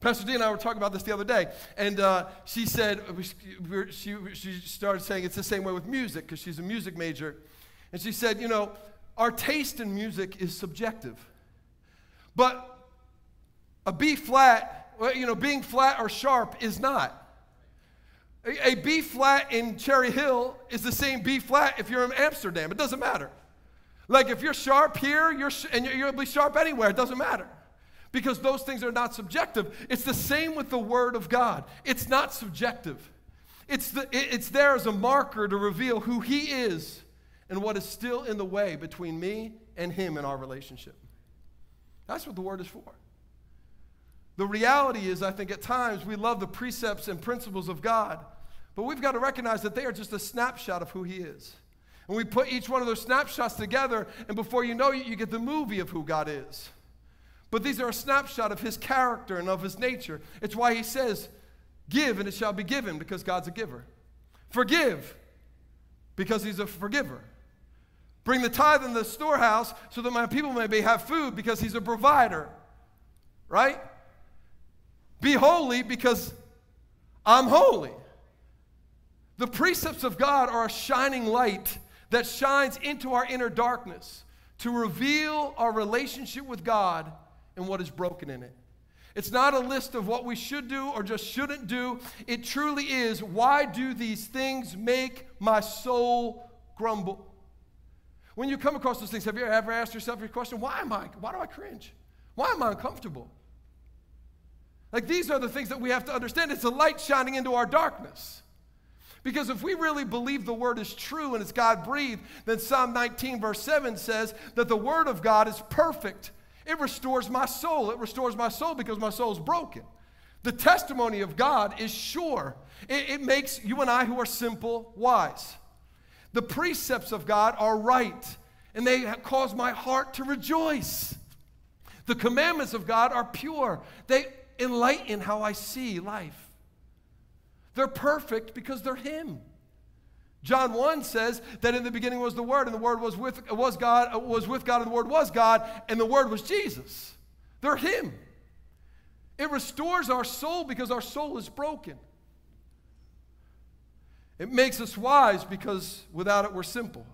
Pastor Dee and I were talking about this the other day, and uh, she said, she, she started saying it's the same way with music because she's a music major. And she said, you know, our taste in music is subjective. But a B flat, you know, being flat or sharp is not. A, a B flat in Cherry Hill is the same B flat if you're in Amsterdam. It doesn't matter. Like if you're sharp here, you're sh- and you're, gonna be sharp anywhere. It doesn't matter because those things are not subjective. It's the same with the Word of God. It's not subjective. It's, the, it's there as a marker to reveal who He is and what is still in the way between me and Him in our relationship. That's what the Word is for. The reality is, I think at times we love the precepts and principles of God, but we've got to recognize that they are just a snapshot of who He is. And we put each one of those snapshots together, and before you know it, you get the movie of who God is. But these are a snapshot of his character and of his nature. It's why he says, Give and it shall be given, because God's a giver. Forgive, because he's a forgiver. Bring the tithe in the storehouse so that my people may be, have food, because he's a provider. Right? Be holy, because I'm holy. The precepts of God are a shining light that shines into our inner darkness to reveal our relationship with God and what is broken in it. It's not a list of what we should do or just shouldn't do. It truly is why do these things make my soul grumble? When you come across those things, have you ever asked yourself your question, why am I, why do I cringe? Why am I uncomfortable? Like these are the things that we have to understand. It's a light shining into our darkness. Because if we really believe the word is true and it's God breathed, then Psalm 19, verse 7 says that the word of God is perfect it restores my soul. It restores my soul because my soul is broken. The testimony of God is sure. It, it, makes you and I, who are simple, wise. The precepts of God are right, and they cause my heart to rejoice. The commandments of God are pure, they enlighten how I see life. They're perfect because they're Him. John 1 says that in the beginning was the Word, and the Word was with, was God, was with God, and the Word was God, and the Word was Jesus. They're Him. It restores our soul because our soul is broken. It makes us wise because without it we're simple.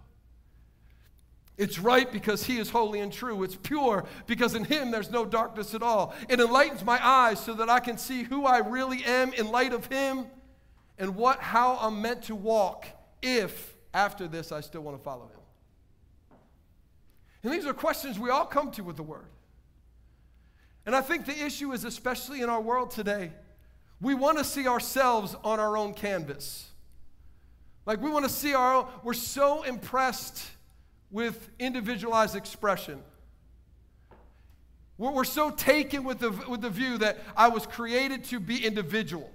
It's right because He is holy and true. It's pure because in Him there's no darkness at all. It enlightens my eyes so that I can see who I really am in light of Him and what, how I'm meant to walk if after this I still want to follow him. And these are questions we all come to with the Word. And I think the issue is, especially in our world today, we want to see ourselves on our own canvas. Like we want to see our own, we're so impressed with individualized expression. We're, we're so taken with the, with the view that I was created to be individual.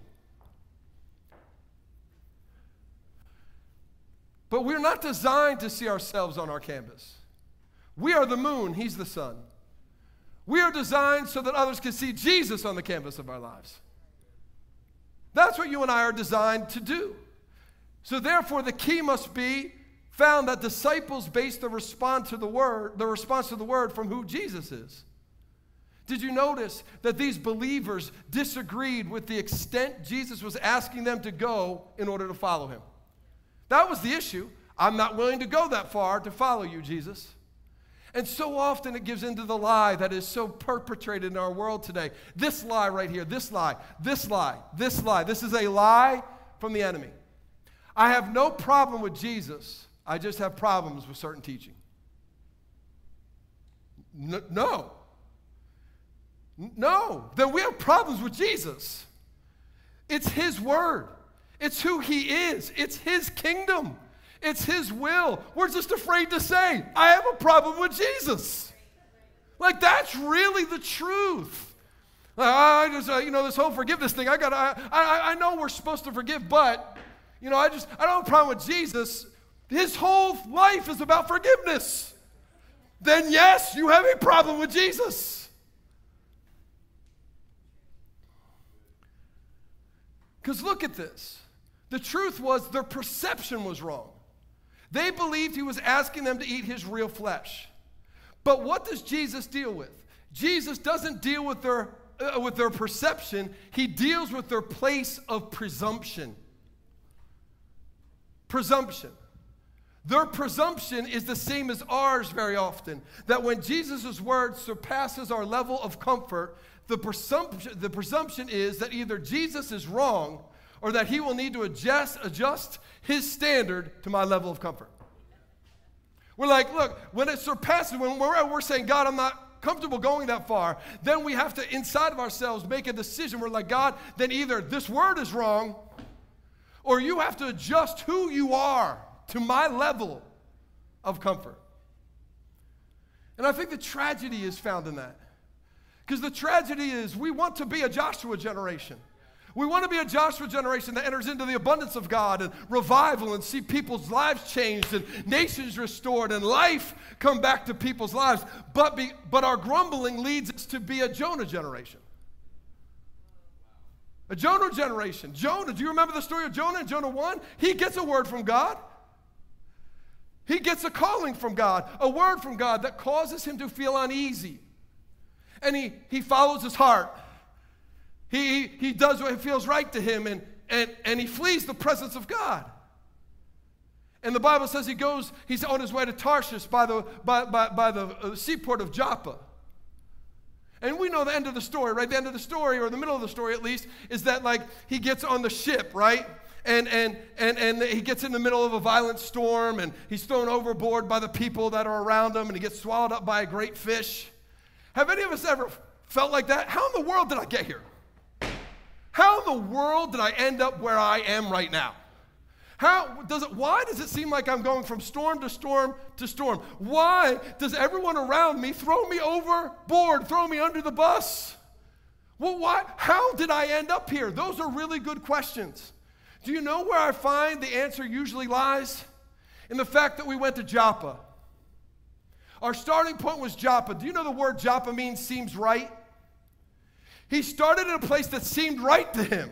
But we're not designed to see ourselves on our canvas. We are the moon, He's the sun. We are designed so that others can see Jesus on the canvas of our lives. That's what you and I are designed to do. So therefore, the key must be found that disciples base the response to the word, the response to the word from who Jesus is. Did you notice that these believers disagreed with the extent Jesus was asking them to go in order to follow him? That was the issue. I'm not willing to go that far to follow you, Jesus. And so often it gives into the lie that is so perpetrated in our world today. This lie right here, this lie, this lie, this lie. This is a lie from the enemy. I have no problem with Jesus, I just have problems with certain teaching. no. No. Then we have problems with Jesus. It's His Word, it's who He is, it's His kingdom. It's His will. We're just afraid to say, I have a problem with Jesus. Like, that's really the truth. I just, uh, you know, this whole forgiveness thing, I got I, I, I know we're supposed to forgive, but, you know, I just, I don't have a problem with Jesus. His whole life is about forgiveness. Then, yes, you have a problem with Jesus. Because look at this. The truth was their perception was wrong. They believed he was asking them to eat his real flesh. But what does Jesus deal with? Jesus doesn't deal with their, uh, with their perception, he deals with their place of presumption. Presumption. Their presumption is the same as ours very often. That when Jesus' word surpasses our level of comfort, the presumption, the presumption is that either Jesus is wrong or that he will need to adjust, adjust his standard to my level of comfort. We're like, look, when it surpasses, when we're, we're saying, God, I'm not comfortable going that far, then we have to, inside of ourselves, make a decision. We're like, God, then either this word is wrong, or you have to adjust who you are to my level of comfort. And I think the tragedy is found in that. Because the tragedy is we want to be a Joshua generation. We want to be a Joshua generation that enters into the abundance of God and revival and see people's lives changed and nations restored and life come back to people's lives. But, be, but our grumbling leads us to be a Jonah generation. A Jonah generation. Jonah, do you remember the story of Jonah in Jonah 1? He gets a word from God. He gets a calling from God, a word from God that causes him to feel uneasy. And he, he follows his heart. He, he does what feels right to him and, and, and he flees the presence of God. And the Bible says he goes, he's on his way to Tarshish by the, by, by, by the uh, seaport of Joppa. And we know the end of the story, right? The end of the story, or the middle of the story at least, is that like he gets on the ship, right? And, and, and, and he gets in the middle of a violent storm and he's thrown overboard by the people that are around him and he gets swallowed up by a great fish. Have any of us ever felt like that? How in the world did I get here? How in the world did I end up where I am right now? How does it, why does it seem like I'm going from storm to storm to storm? Why does everyone around me throw me overboard, throw me under the bus? Well, why, how did I end up here? Those are really good questions. Do you know where I find the answer usually lies? In the fact that we went to Joppa. Our starting point was Joppa. Do you know the word Joppa means seems right? He started in a place that seemed right to him.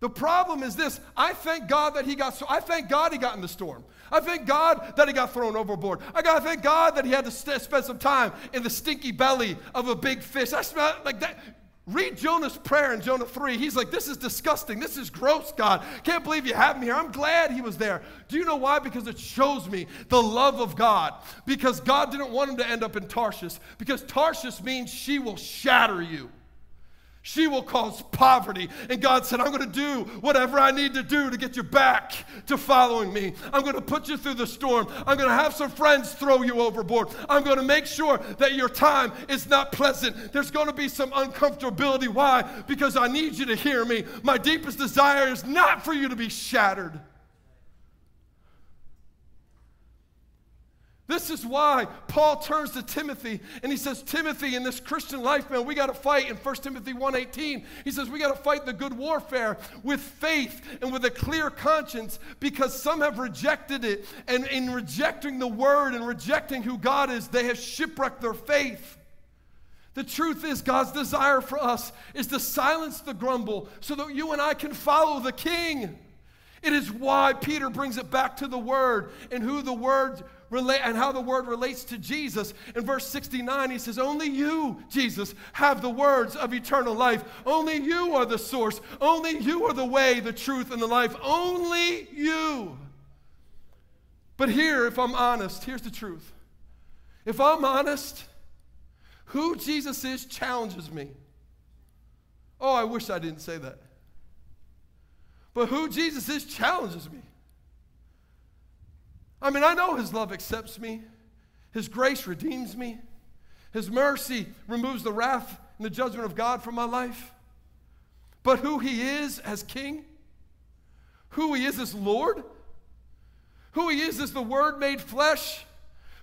The problem is this I thank God that he got so I thank God he got in the storm. I thank God that he got thrown overboard. I got to thank God that he had to st- spend some time in the stinky belly of a big fish. I smell like that. Read Jonah's prayer in Jonah 3. He's like, This is disgusting. This is gross, God. Can't believe you have me here. I'm glad he was there. Do you know why? Because it shows me the love of God. Because God didn't want him to end up in Tarshish. Because Tarshish means she will shatter you. She will cause poverty. And God said, I'm going to do whatever I need to do to get you back to following me. I'm going to put you through the storm. I'm going to have some friends throw you overboard. I'm going to make sure that your time is not pleasant. There's going to be some uncomfortability. Why? Because I need you to hear me. My deepest desire is not for you to be shattered. This is why Paul turns to Timothy and he says, Timothy, in this Christian life, man, we got to fight. In 1 Timothy 1.18, he says, we got to fight the good warfare with faith and with a clear conscience because some have rejected it. And in rejecting the word and rejecting who God is, they have shipwrecked their faith. The truth is, God's desire for us is to silence the grumble so that you and I can follow the King. It is why Peter brings it back to the Word and who the Word relate and how the Word relates to Jesus. In verse 69, he says, Only you, Jesus, have the words of eternal life. Only you are the source. Only you are the way, the truth, and the life. Only you. But here, if I'm honest, here's the truth. If I'm honest, who Jesus is challenges me. Oh, I wish I didn't say that. But who Jesus is challenges me. I mean, I know His love accepts me, His grace redeems me, His mercy removes the wrath and the judgment of God from my life. But who He is as King, who He is as Lord, who He is as the Word made flesh,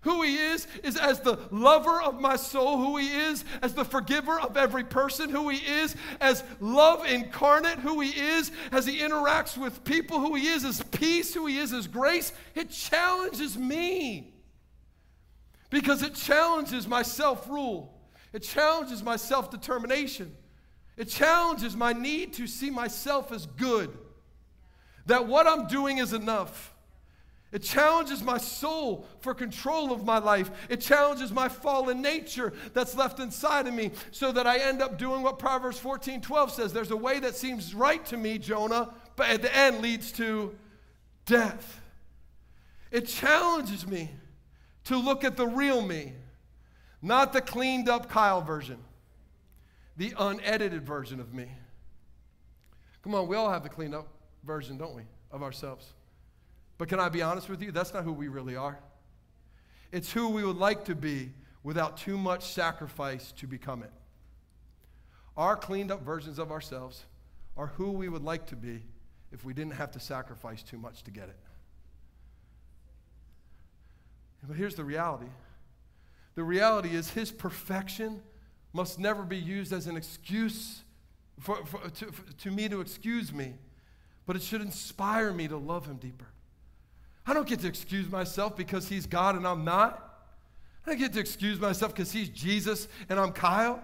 who he is is as the lover of my soul, who he is as the forgiver of every person, who he is as love incarnate, who he is as he interacts with people, who he is as peace, who he is as grace. It challenges me because it challenges my self rule, it challenges my self determination, it challenges my need to see myself as good, that what I'm doing is enough. It challenges my soul for control of my life. It challenges my fallen nature that's left inside of me so that I end up doing what Proverbs 14 12 says. There's a way that seems right to me, Jonah, but at the end leads to death. It challenges me to look at the real me, not the cleaned up Kyle version, the unedited version of me. Come on, we all have the cleaned up version, don't we, of ourselves? But can I be honest with you? That's not who we really are. It's who we would like to be without too much sacrifice to become it. Our cleaned up versions of ourselves are who we would like to be if we didn't have to sacrifice too much to get it. But here's the reality the reality is his perfection must never be used as an excuse for, for to, for, to me to excuse me, but it should inspire me to love him deeper. I don't get to excuse myself because he's God and I'm not. I don't get to excuse myself because he's Jesus and I'm Kyle.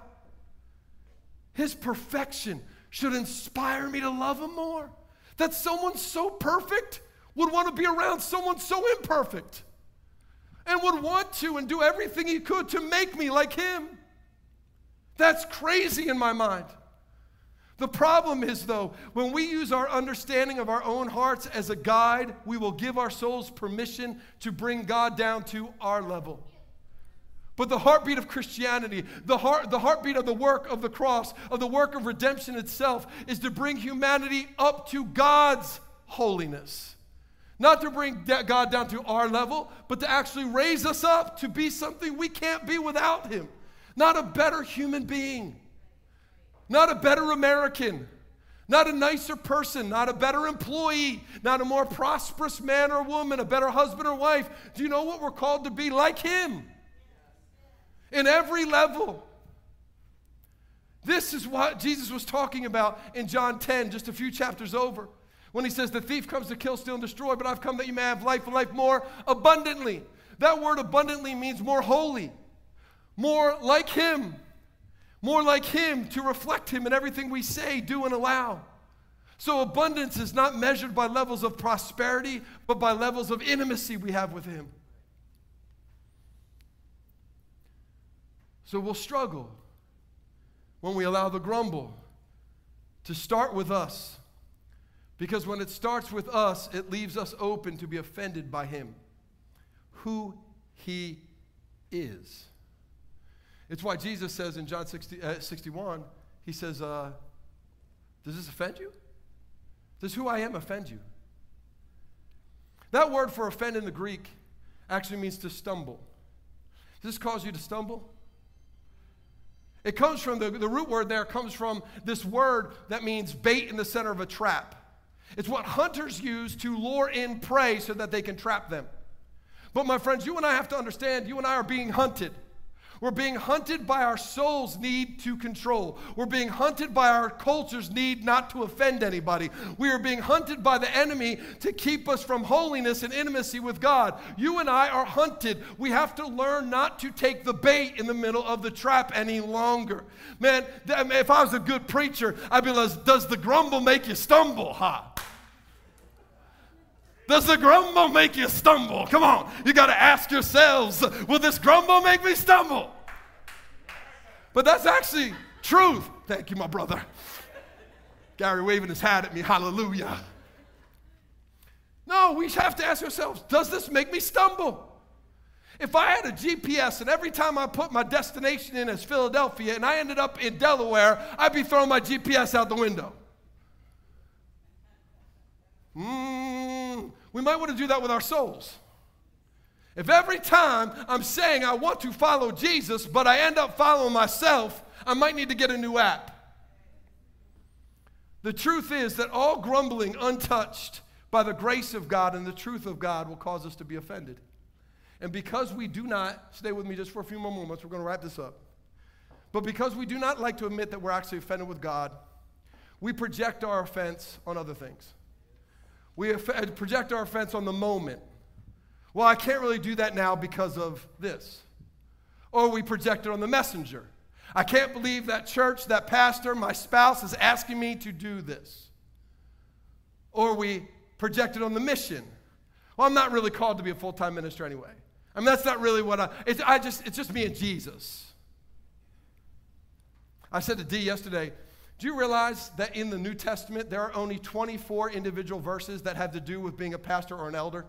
His perfection should inspire me to love him more. That someone so perfect would want to be around someone so imperfect and would want to and do everything he could to make me like him. That's crazy in my mind. The problem is, though, when we use our understanding of our own hearts as a guide, we will give our souls permission to bring God down to our level. But the heartbeat of Christianity, the, heart, the heartbeat of the work of the cross, of the work of redemption itself, is to bring humanity up to God's holiness. Not to bring God down to our level, but to actually raise us up to be something we can't be without Him. Not a better human being not a better American, not a nicer person, not a better employee, not a more prosperous man or woman, a better husband or wife. Do you know what we're called to be? Like him. In every level. This is what Jesus was talking about in John 10, just a few chapters over, when he says, The thief comes to kill, steal, and destroy, but I've come that you may have life and life more abundantly. That word abundantly means more holy, more like him more like Him to reflect Him in everything we say, do, and allow. So, abundance is not measured by levels of prosperity, but by levels of intimacy we have with Him. So, we'll struggle when we allow the grumble to start with us. Because when it starts with us, it leaves us open to be offended by Him, who He is. It's why Jesus says in John 60, uh, 61, he says, uh, Does this offend you? Does who I am offend you? That word for offend in the Greek actually means to stumble. Does this cause you to stumble? It comes from the, the root word there comes from this word that means bait in the center of a trap. It's what hunters use to lure in prey so that they can trap them. But my friends, you and I have to understand you and I are being hunted. We're being hunted by our soul's need to control. We're being hunted by our culture's need not to offend anybody. We are being hunted by the enemy to keep us from holiness and intimacy with God. You and I are hunted. We have to learn not to take the bait in the middle of the trap any longer. Man, if I was a good preacher, I'd be like, does the grumble make you stumble, huh? Does the grumble make you stumble? Come on, you got to ask yourselves, will this grumble make me stumble? But that's actually truth. Thank you, my brother. Gary waving his hat at me, hallelujah. No, we have to ask ourselves, does this make me stumble? If I had a GPS and every time I put my destination in as Philadelphia and I ended up in Delaware, I'd be throwing my GPS out the window. Mm, we might want to do that with our souls. If every time I'm saying I want to follow Jesus, but I end up following myself, I might need to get a new app. The truth is that all grumbling untouched by the grace of God and the truth of God will cause us to be offended. And because we do not, stay with me just for a few more moments, we're going to wrap this up. But because we do not like to admit that we're actually offended with God, we project our offense on other things. We uh, project our offense on the moment. Well, I can't really do that now because of this. Or we project it on the messenger. I can't believe that church, that pastor, my spouse is asking me to do this. Or we project it on the mission. Well, I'm not really called to be a full time minister anyway. I mean, that's not really what I, it's, I just, it's just me and Jesus. I said to Dee yesterday, do you realize that in the New Testament, there are only 24 individual verses that have to do with being a pastor or an elder,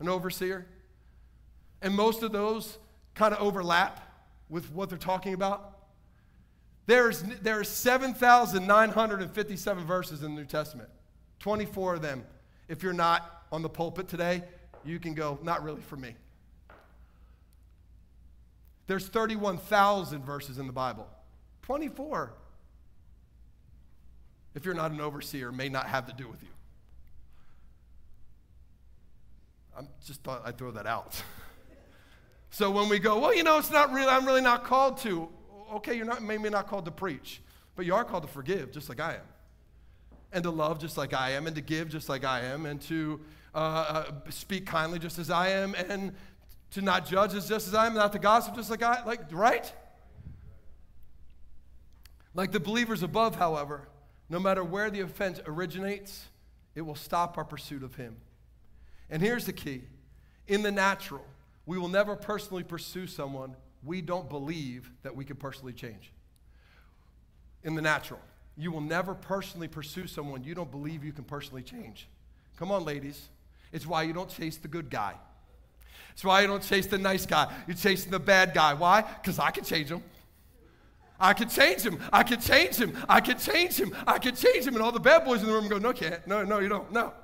an overseer? And most of those kind of overlap with what they're talking about. There's, there's 7,957 verses in the New Testament, 24 of them. If you're not on the pulpit today, you can go, not really for me. There's 31,000 verses in the Bible, 24 if you're not an overseer, may not have to do with you. I just thought I'd throw that out. so when we go, well, you know, it's not really, I'm really not called to. Okay, you're not maybe not called to preach, but you are called to forgive, just like I am, and to love, just like I am, and to give, just like I am, and to uh, uh, speak kindly, just as I am, and to not judge as just as I am, not to gossip, just like I like. Right? Like the believers above, however, no matter where the offense originates, it will stop our pursuit of Him. And here's the key in the natural, we will never personally pursue someone we don't believe that we can personally change. In the natural, you will never personally pursue someone you don't believe you can personally change. Come on, ladies. It's why you don't chase the good guy. It's why you don't chase the nice guy. You're chasing the bad guy. Why? Because I can change him. I could change him. I could change him. I could change him. I could change him. And all the bad boys in the room go, No, can't. No, no, you don't. No.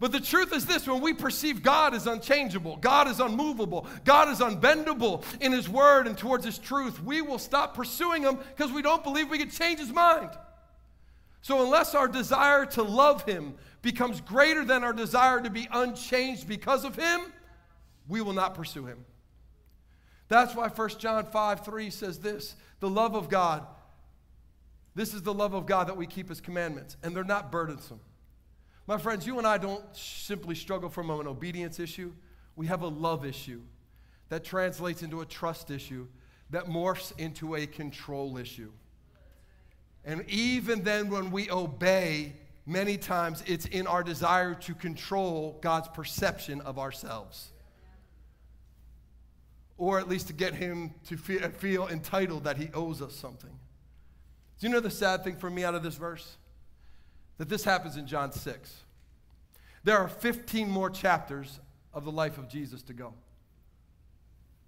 But the truth is this when we perceive God as unchangeable, God is unmovable, God is unbendable in His word and towards His truth, we will stop pursuing Him because we don't believe we can change His mind. So, unless our desire to love Him becomes greater than our desire to be unchanged because of Him, we will not pursue Him. That's why 1 John 5 3 says this the love of God. This is the love of God that we keep his commandments, and they're not burdensome. My friends, you and I don't simply struggle from an obedience issue. We have a love issue that translates into a trust issue that morphs into a control issue. And even then, when we obey, many times it's in our desire to control God's perception of ourselves or at least to get him to feel entitled that he owes us something. Do you know the sad thing for me out of this verse? That this happens in John 6. There are 15 more chapters of the life of Jesus to go.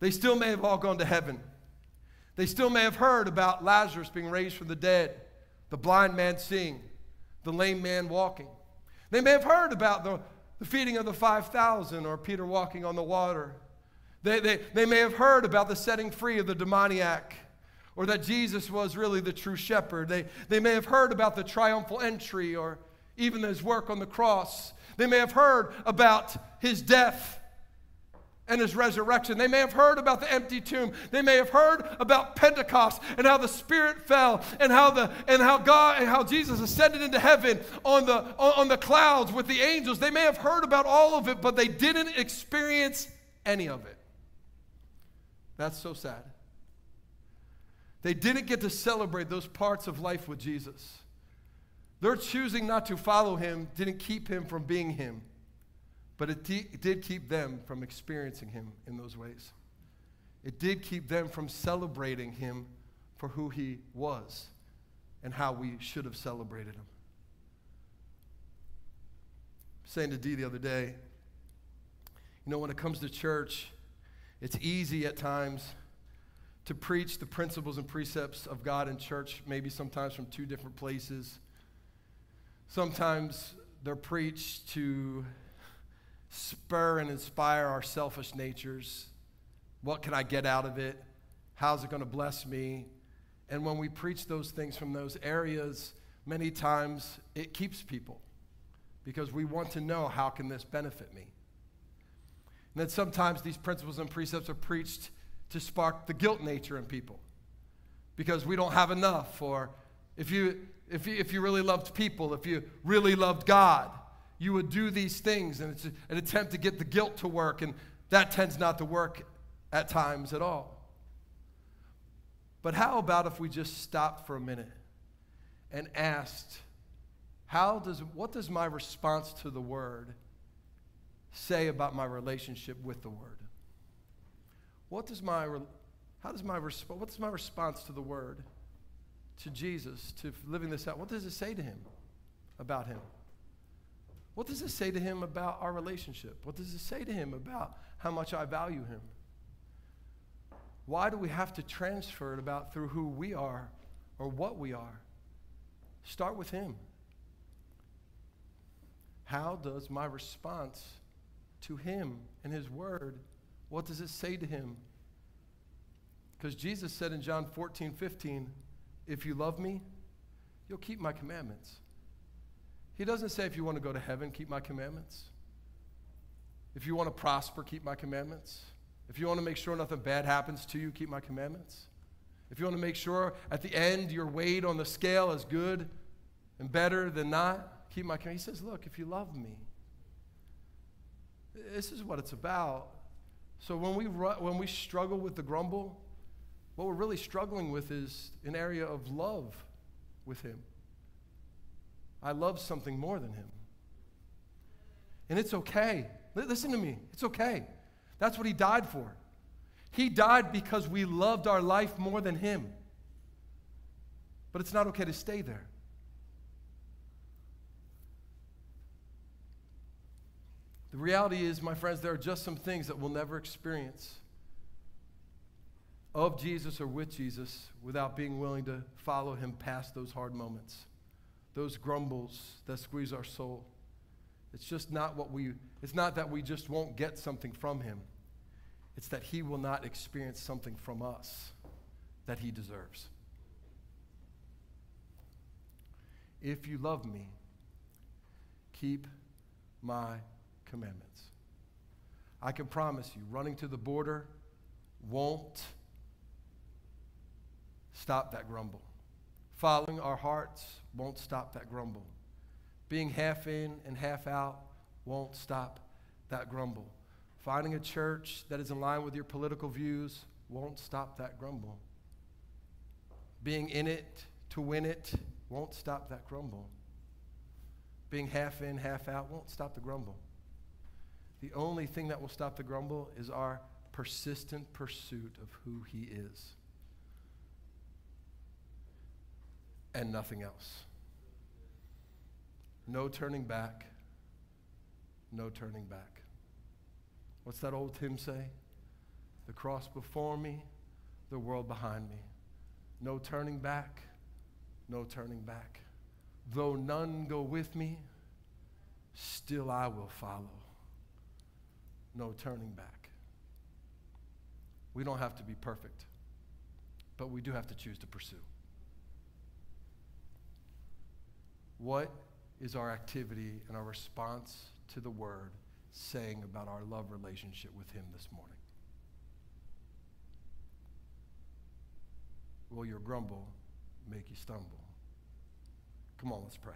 They still may have all gone to heaven. They still may have heard about Lazarus being raised from the dead, the blind man seeing, the lame man walking. They may have heard about the, the feeding of the 5,000 or Peter walking on the water. They, they, they may have heard about the setting free of the demoniac or that Jesus was really the true shepherd. They, they may have heard about the triumphal entry or even his work on the cross. They may have heard about his death and his resurrection. They may have heard about the empty tomb. They may have heard about Pentecost and how the Spirit fell and how the and how God and how Jesus ascended into heaven on the on the clouds with the angels. They may have heard about all of it, but they didn't experience any of it. That's so sad. They didn't get to celebrate those parts of life with Jesus. Their choosing not to follow him didn't keep him from being him. But it, it did keep them from experiencing him in those ways. It did keep them from celebrating him for who he was and how we should have celebrated him. saying to Dee the other day, you know, when it comes to church, it's easy at times to preach the principles and precepts of God in church, maybe sometimes from two different places. Sometimes they're preached to spur and inspire our selfish natures. What can I get out of it? How's it going to bless me? And when we preach those things from those areas, many times it keeps people because we want to know how can this benefit me? And then sometimes these principles and precepts are preached to spark the guilt nature in people because we don't have enough or if you if you, if you really loved people, if you really loved God, you would do these things, and it's an attempt to get the guilt to work, and that tends not to work at times at all. But how about if we just stopped for a minute and asked, how does, what does my response to the word say about my relationship with the word? What does my, how does my, what is my response to the word, to Jesus, to living this out? What does it say to him about him? What does it say to him about our relationship? What does it say to him about how much I value him? Why do we have to transfer it about through who we are or what we are? Start with him. How does my response to him and his word, what does it say to him? Because Jesus said in John 14, 15, if you love me, you'll keep my commandments. He doesn't say, if you want to go to heaven, keep my commandments. If you want to prosper, keep my commandments. If you want to make sure nothing bad happens to you, keep my commandments. If you want to make sure at the end your weight on the scale is good and better than not, keep my commandments. He says, look, if you love me, this is what it's about. So when we, when we struggle with the grumble, what we're really struggling with is an area of love with Him. I love something more than him. And it's okay. Listen to me. It's okay. That's what he died for. He died because we loved our life more than him. But it's not okay to stay there. The reality is, my friends, there are just some things that we'll never experience of Jesus or with Jesus without being willing to follow him past those hard moments those grumbles that squeeze our soul. It's just not what we, it's not that we just won't get something from him. It's that he will not experience something from us that he deserves. If you love me, keep my commandments. I can promise you, running to the border won't stop that grumble. Following our hearts won't stop that grumble. Being half in and half out won't stop that grumble. Finding a church that is in line with your political views won't stop that grumble. Being in it to win it won't stop that grumble. Being half in, half out won't stop the grumble. The only thing that will stop the grumble is our persistent pursuit of who He is. and nothing else. No turning back. No turning back. What's that old hymn say? The cross before me, the world behind me. No turning back, no turning back. Though none go with me, still I will follow. No turning back. We don't have to be perfect, but we do have to choose to pursue. What is our activity and our response to the word saying about our love relationship with Him this morning? Will your grumble make you stumble? Come on, let's pray.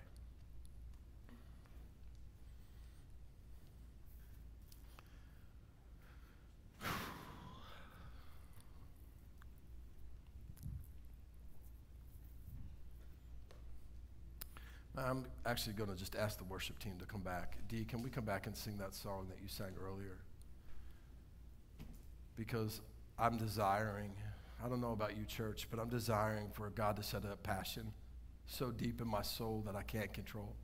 I'm actually going to just ask the worship team to come back. Dee, can we come back and sing that song that you sang earlier? Because I'm desiring, I don't know about you, church, but I'm desiring for God to set a passion so deep in my soul that I can't control.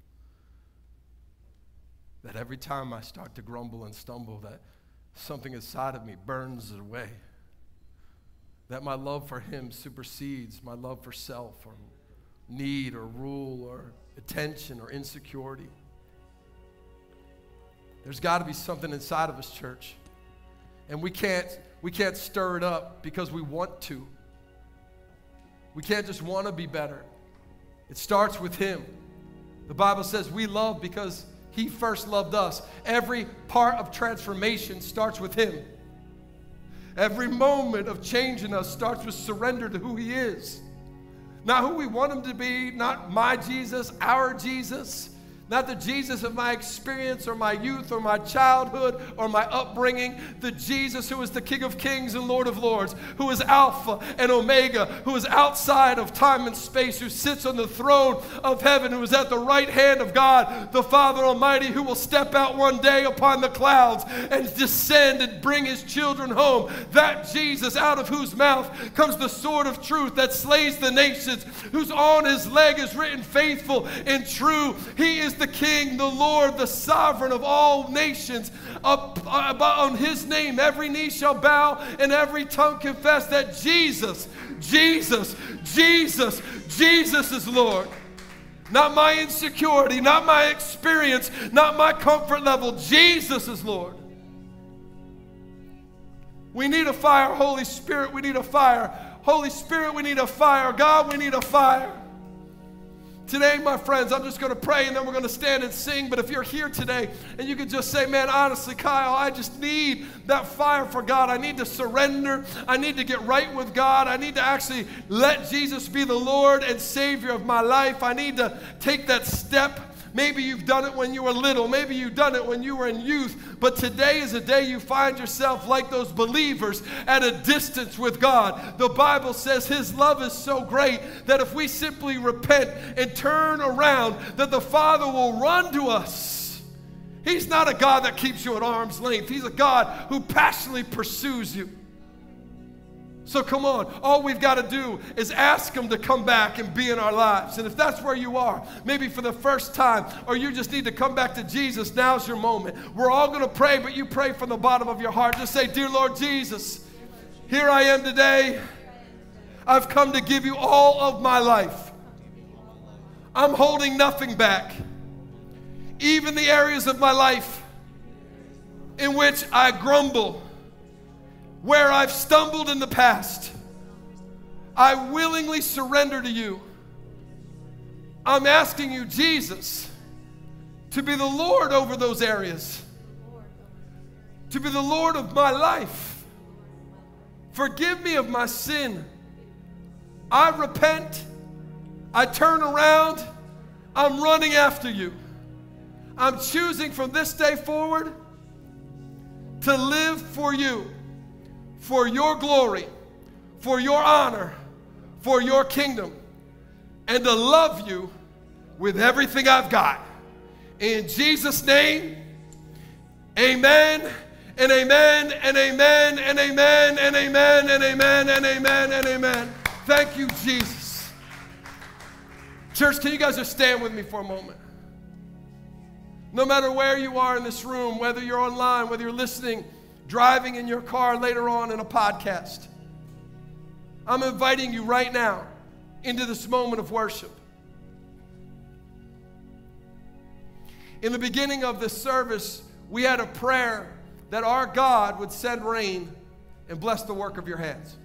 That every time I start to grumble and stumble, that something inside of me burns away. That my love for Him supersedes my love for self or need or rule or attention or insecurity. There's got to be something inside of us, church. And we can't, we can't stir it up because we want to. We can't just want to be better. It starts with Him. The Bible says we love because He first loved us. Every part of transformation starts with Him. Every moment of changing us starts with surrender to who He is. Not who we want him to be, not my Jesus, our Jesus, not the Jesus of my experience or my youth or my childhood or my upbringing. The Jesus who is the King of Kings and Lord of Lords, who is Alpha and Omega, who is outside of time and space, who sits on the throne of heaven, who is at the right hand of God, the Father Almighty, who will step out one day upon the clouds and descend and bring his children home. That Jesus, out of whose mouth comes the sword of truth that slays the nations, whose on his leg is written faithful and true. He is the King, the Lord, the sovereign of all nations. Up, uh, on his name, every knee shall bow and every tongue confess that Jesus, Jesus, Jesus, Jesus is Lord. Not my insecurity, not my experience, not my comfort level. Jesus is Lord. We need a fire, Holy Spirit, we need a fire. Holy Spirit, we need a fire. God, we need a fire. Today, my friends, I'm just going to pray and then we're going to stand and sing. But if you're here today and you can just say, man, honestly, Kyle, I just need that fire for God. I need to surrender. I need to get right with God. I need to actually let Jesus be the Lord and Savior of my life. I need to take that step Maybe you've done it when you were little. Maybe you've done it when you were in youth. But today is a day you find yourself like those believers at a distance with God. The Bible says His love is so great that if we simply repent and turn around, that the Father will run to us. He's not a God that keeps you at arm's length. He's a God who passionately pursues you. So come on, all we've got to do is ask Him to come back and be in our lives. And if that's where you are, maybe for the first time, or you just need to come back to Jesus, now's your moment. We're all going to pray, but you pray from the bottom of your heart. Just say, Dear Lord Jesus, here I am today. I've come to give you all of my life. I'm holding nothing back, even the areas of my life in which I grumble where I've stumbled in the past, I willingly surrender to you. I'm asking you, Jesus, to be the Lord over those areas, to be the Lord of my life. Forgive me of my sin. I repent. I turn around. I'm running after you. I'm choosing from this day forward to live for you for your glory, for your honor, for your kingdom, and to love you with everything I've got. In Jesus' name, amen and amen and amen and amen and amen and amen and amen and amen. Thank you, Jesus. Church, can you guys just stand with me for a moment? No matter where you are in this room, whether you're online, whether you're listening driving in your car later on in a podcast. I'm inviting you right now into this moment of worship. In the beginning of this service, we had a prayer that our God would send rain and bless the work of your hands.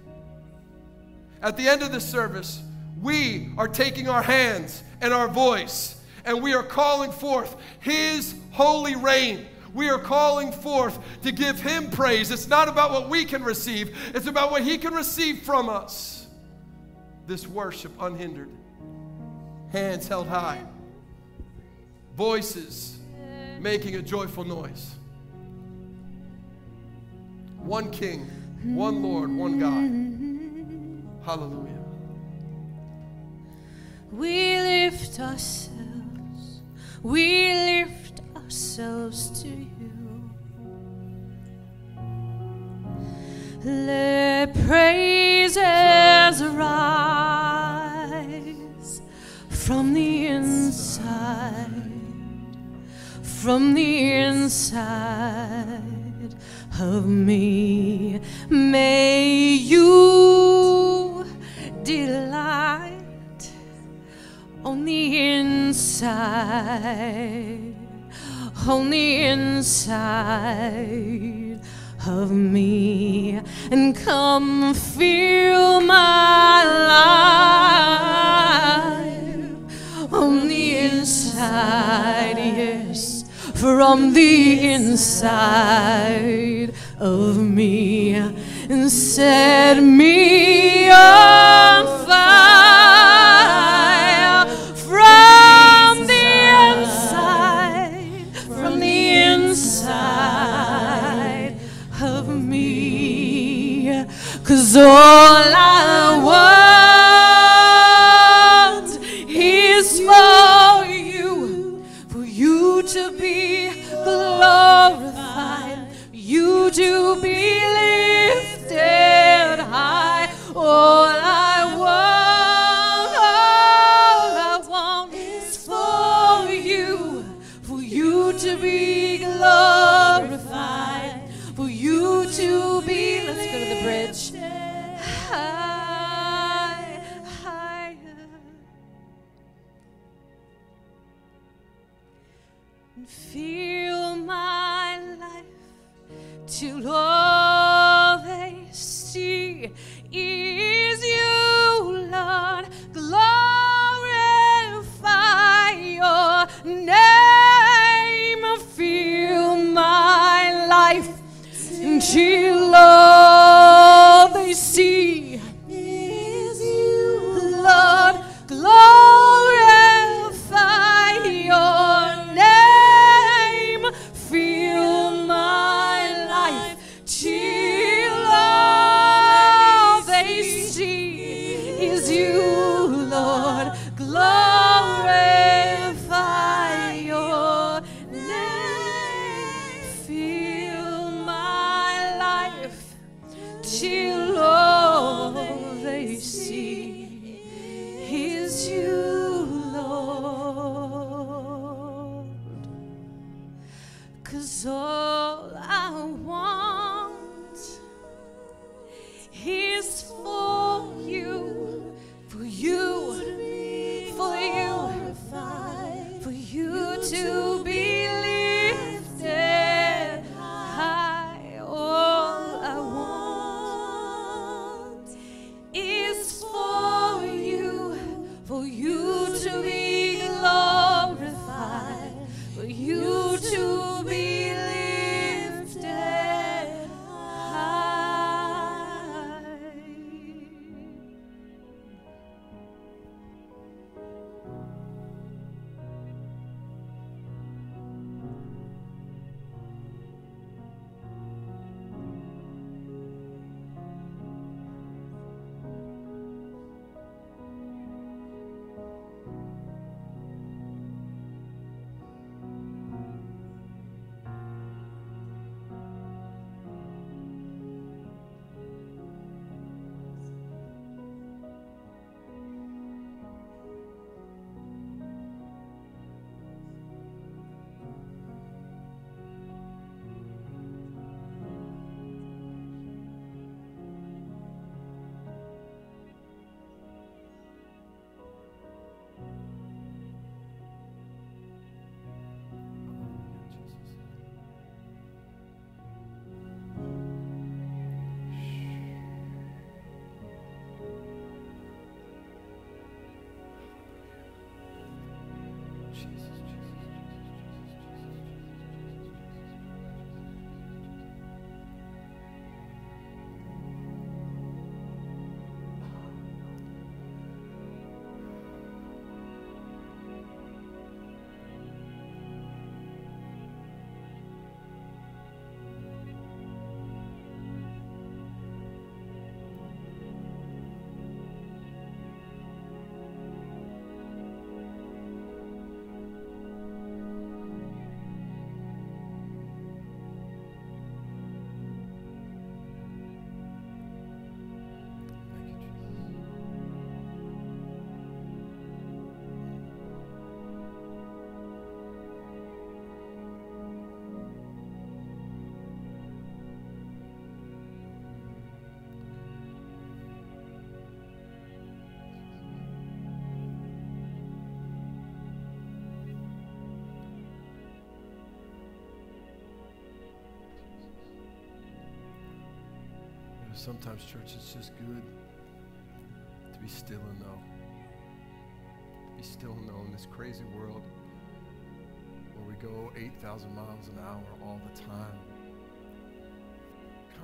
At the end of this service, we are taking our hands and our voice and we are calling forth His holy rain. We are calling forth to give Him praise. It's not about what we can receive, it's about what He can receive from us. This worship unhindered, hands held high, voices making a joyful noise. One King, one Lord, one God. Hallelujah. We lift ourselves, we lift ourselves to you. Let praises rise from the inside, from the inside of me. May you delight on the inside, on the inside of me, and come feel my life. On the inside, yes, from the inside of me, and set me on fire sometimes, church, it's just good to be still and know. To be still and know in this crazy world where we go 8,000 miles an hour all the time,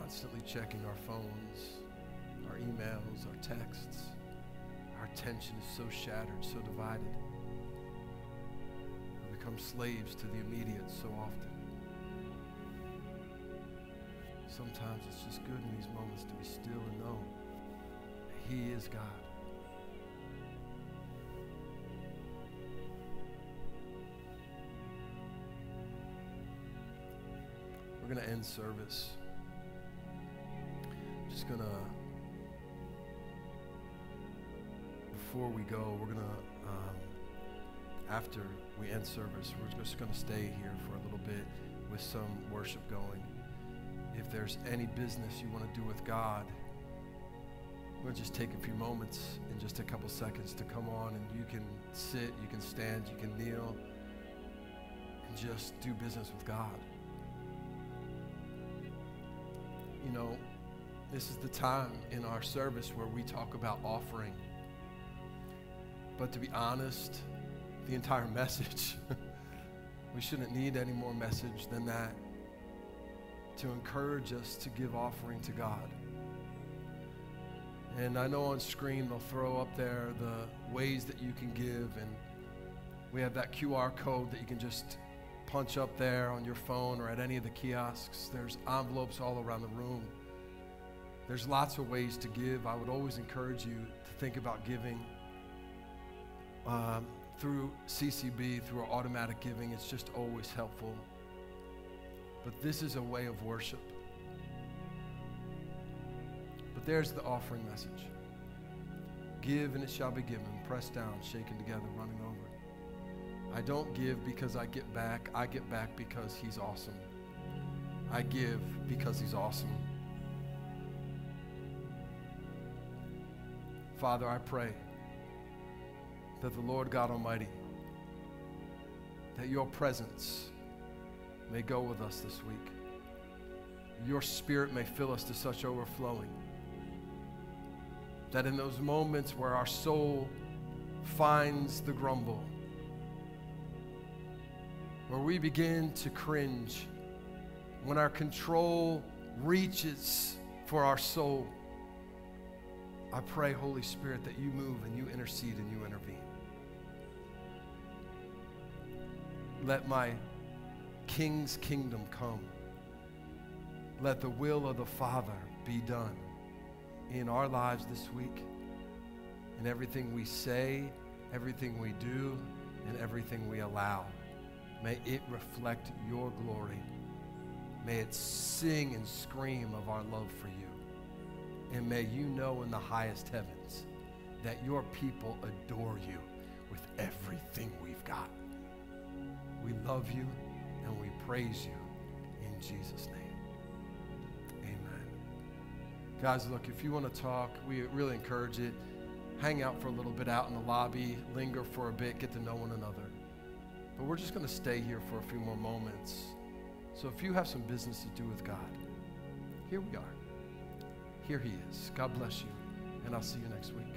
constantly checking our phones, our emails, our texts. Our attention is so shattered, so divided. We become slaves to the immediate so often. Good in these moments to be still and know that He is God. We're going to end service. Just going to, before we go, we're going to, um, after we end service, we're just going to stay here for a little bit with some worship going. If there's any business you want to do with God, we'll just take a few moments in just a couple seconds to come on and you can sit, you can stand, you can kneel, and just do business with God. You know, this is the time in our service where we talk about offering. But to be honest, the entire message, we shouldn't need any more message than that to encourage us to give offering to God. And I know on screen they'll throw up there the ways that you can give, and we have that QR code that you can just punch up there on your phone or at any of the kiosks. There's envelopes all around the room. There's lots of ways to give. I would always encourage you to think about giving um, through CCB, through automatic giving. It's just always helpful. But this is a way of worship. But there's the offering message Give and it shall be given, pressed down, shaken together, running over. I don't give because I get back. I get back because He's awesome. I give because He's awesome. Father, I pray that the Lord God Almighty, that your presence may go with us this week. Your spirit may fill us to such overflowing that in those moments where our soul finds the grumble, where we begin to cringe, when our control reaches for our soul, I pray, Holy Spirit, that you move and you intercede and you intervene. Let my King's kingdom come. Let the will of the Father be done in our lives this week, in everything we say, everything we do, and everything we allow. May it reflect your glory. May it sing and scream of our love for you. And may you know in the highest heavens that your people adore you with everything we've got. We love you and we praise you in Jesus' name. Amen. Guys, look, if you want to talk, we really encourage it. Hang out for a little bit out in the lobby, linger for a bit, get to know one another. But we're just going to stay here for a few more moments. So if you have some business to do with God, here we are. Here He is. God bless you, and I'll see you next week.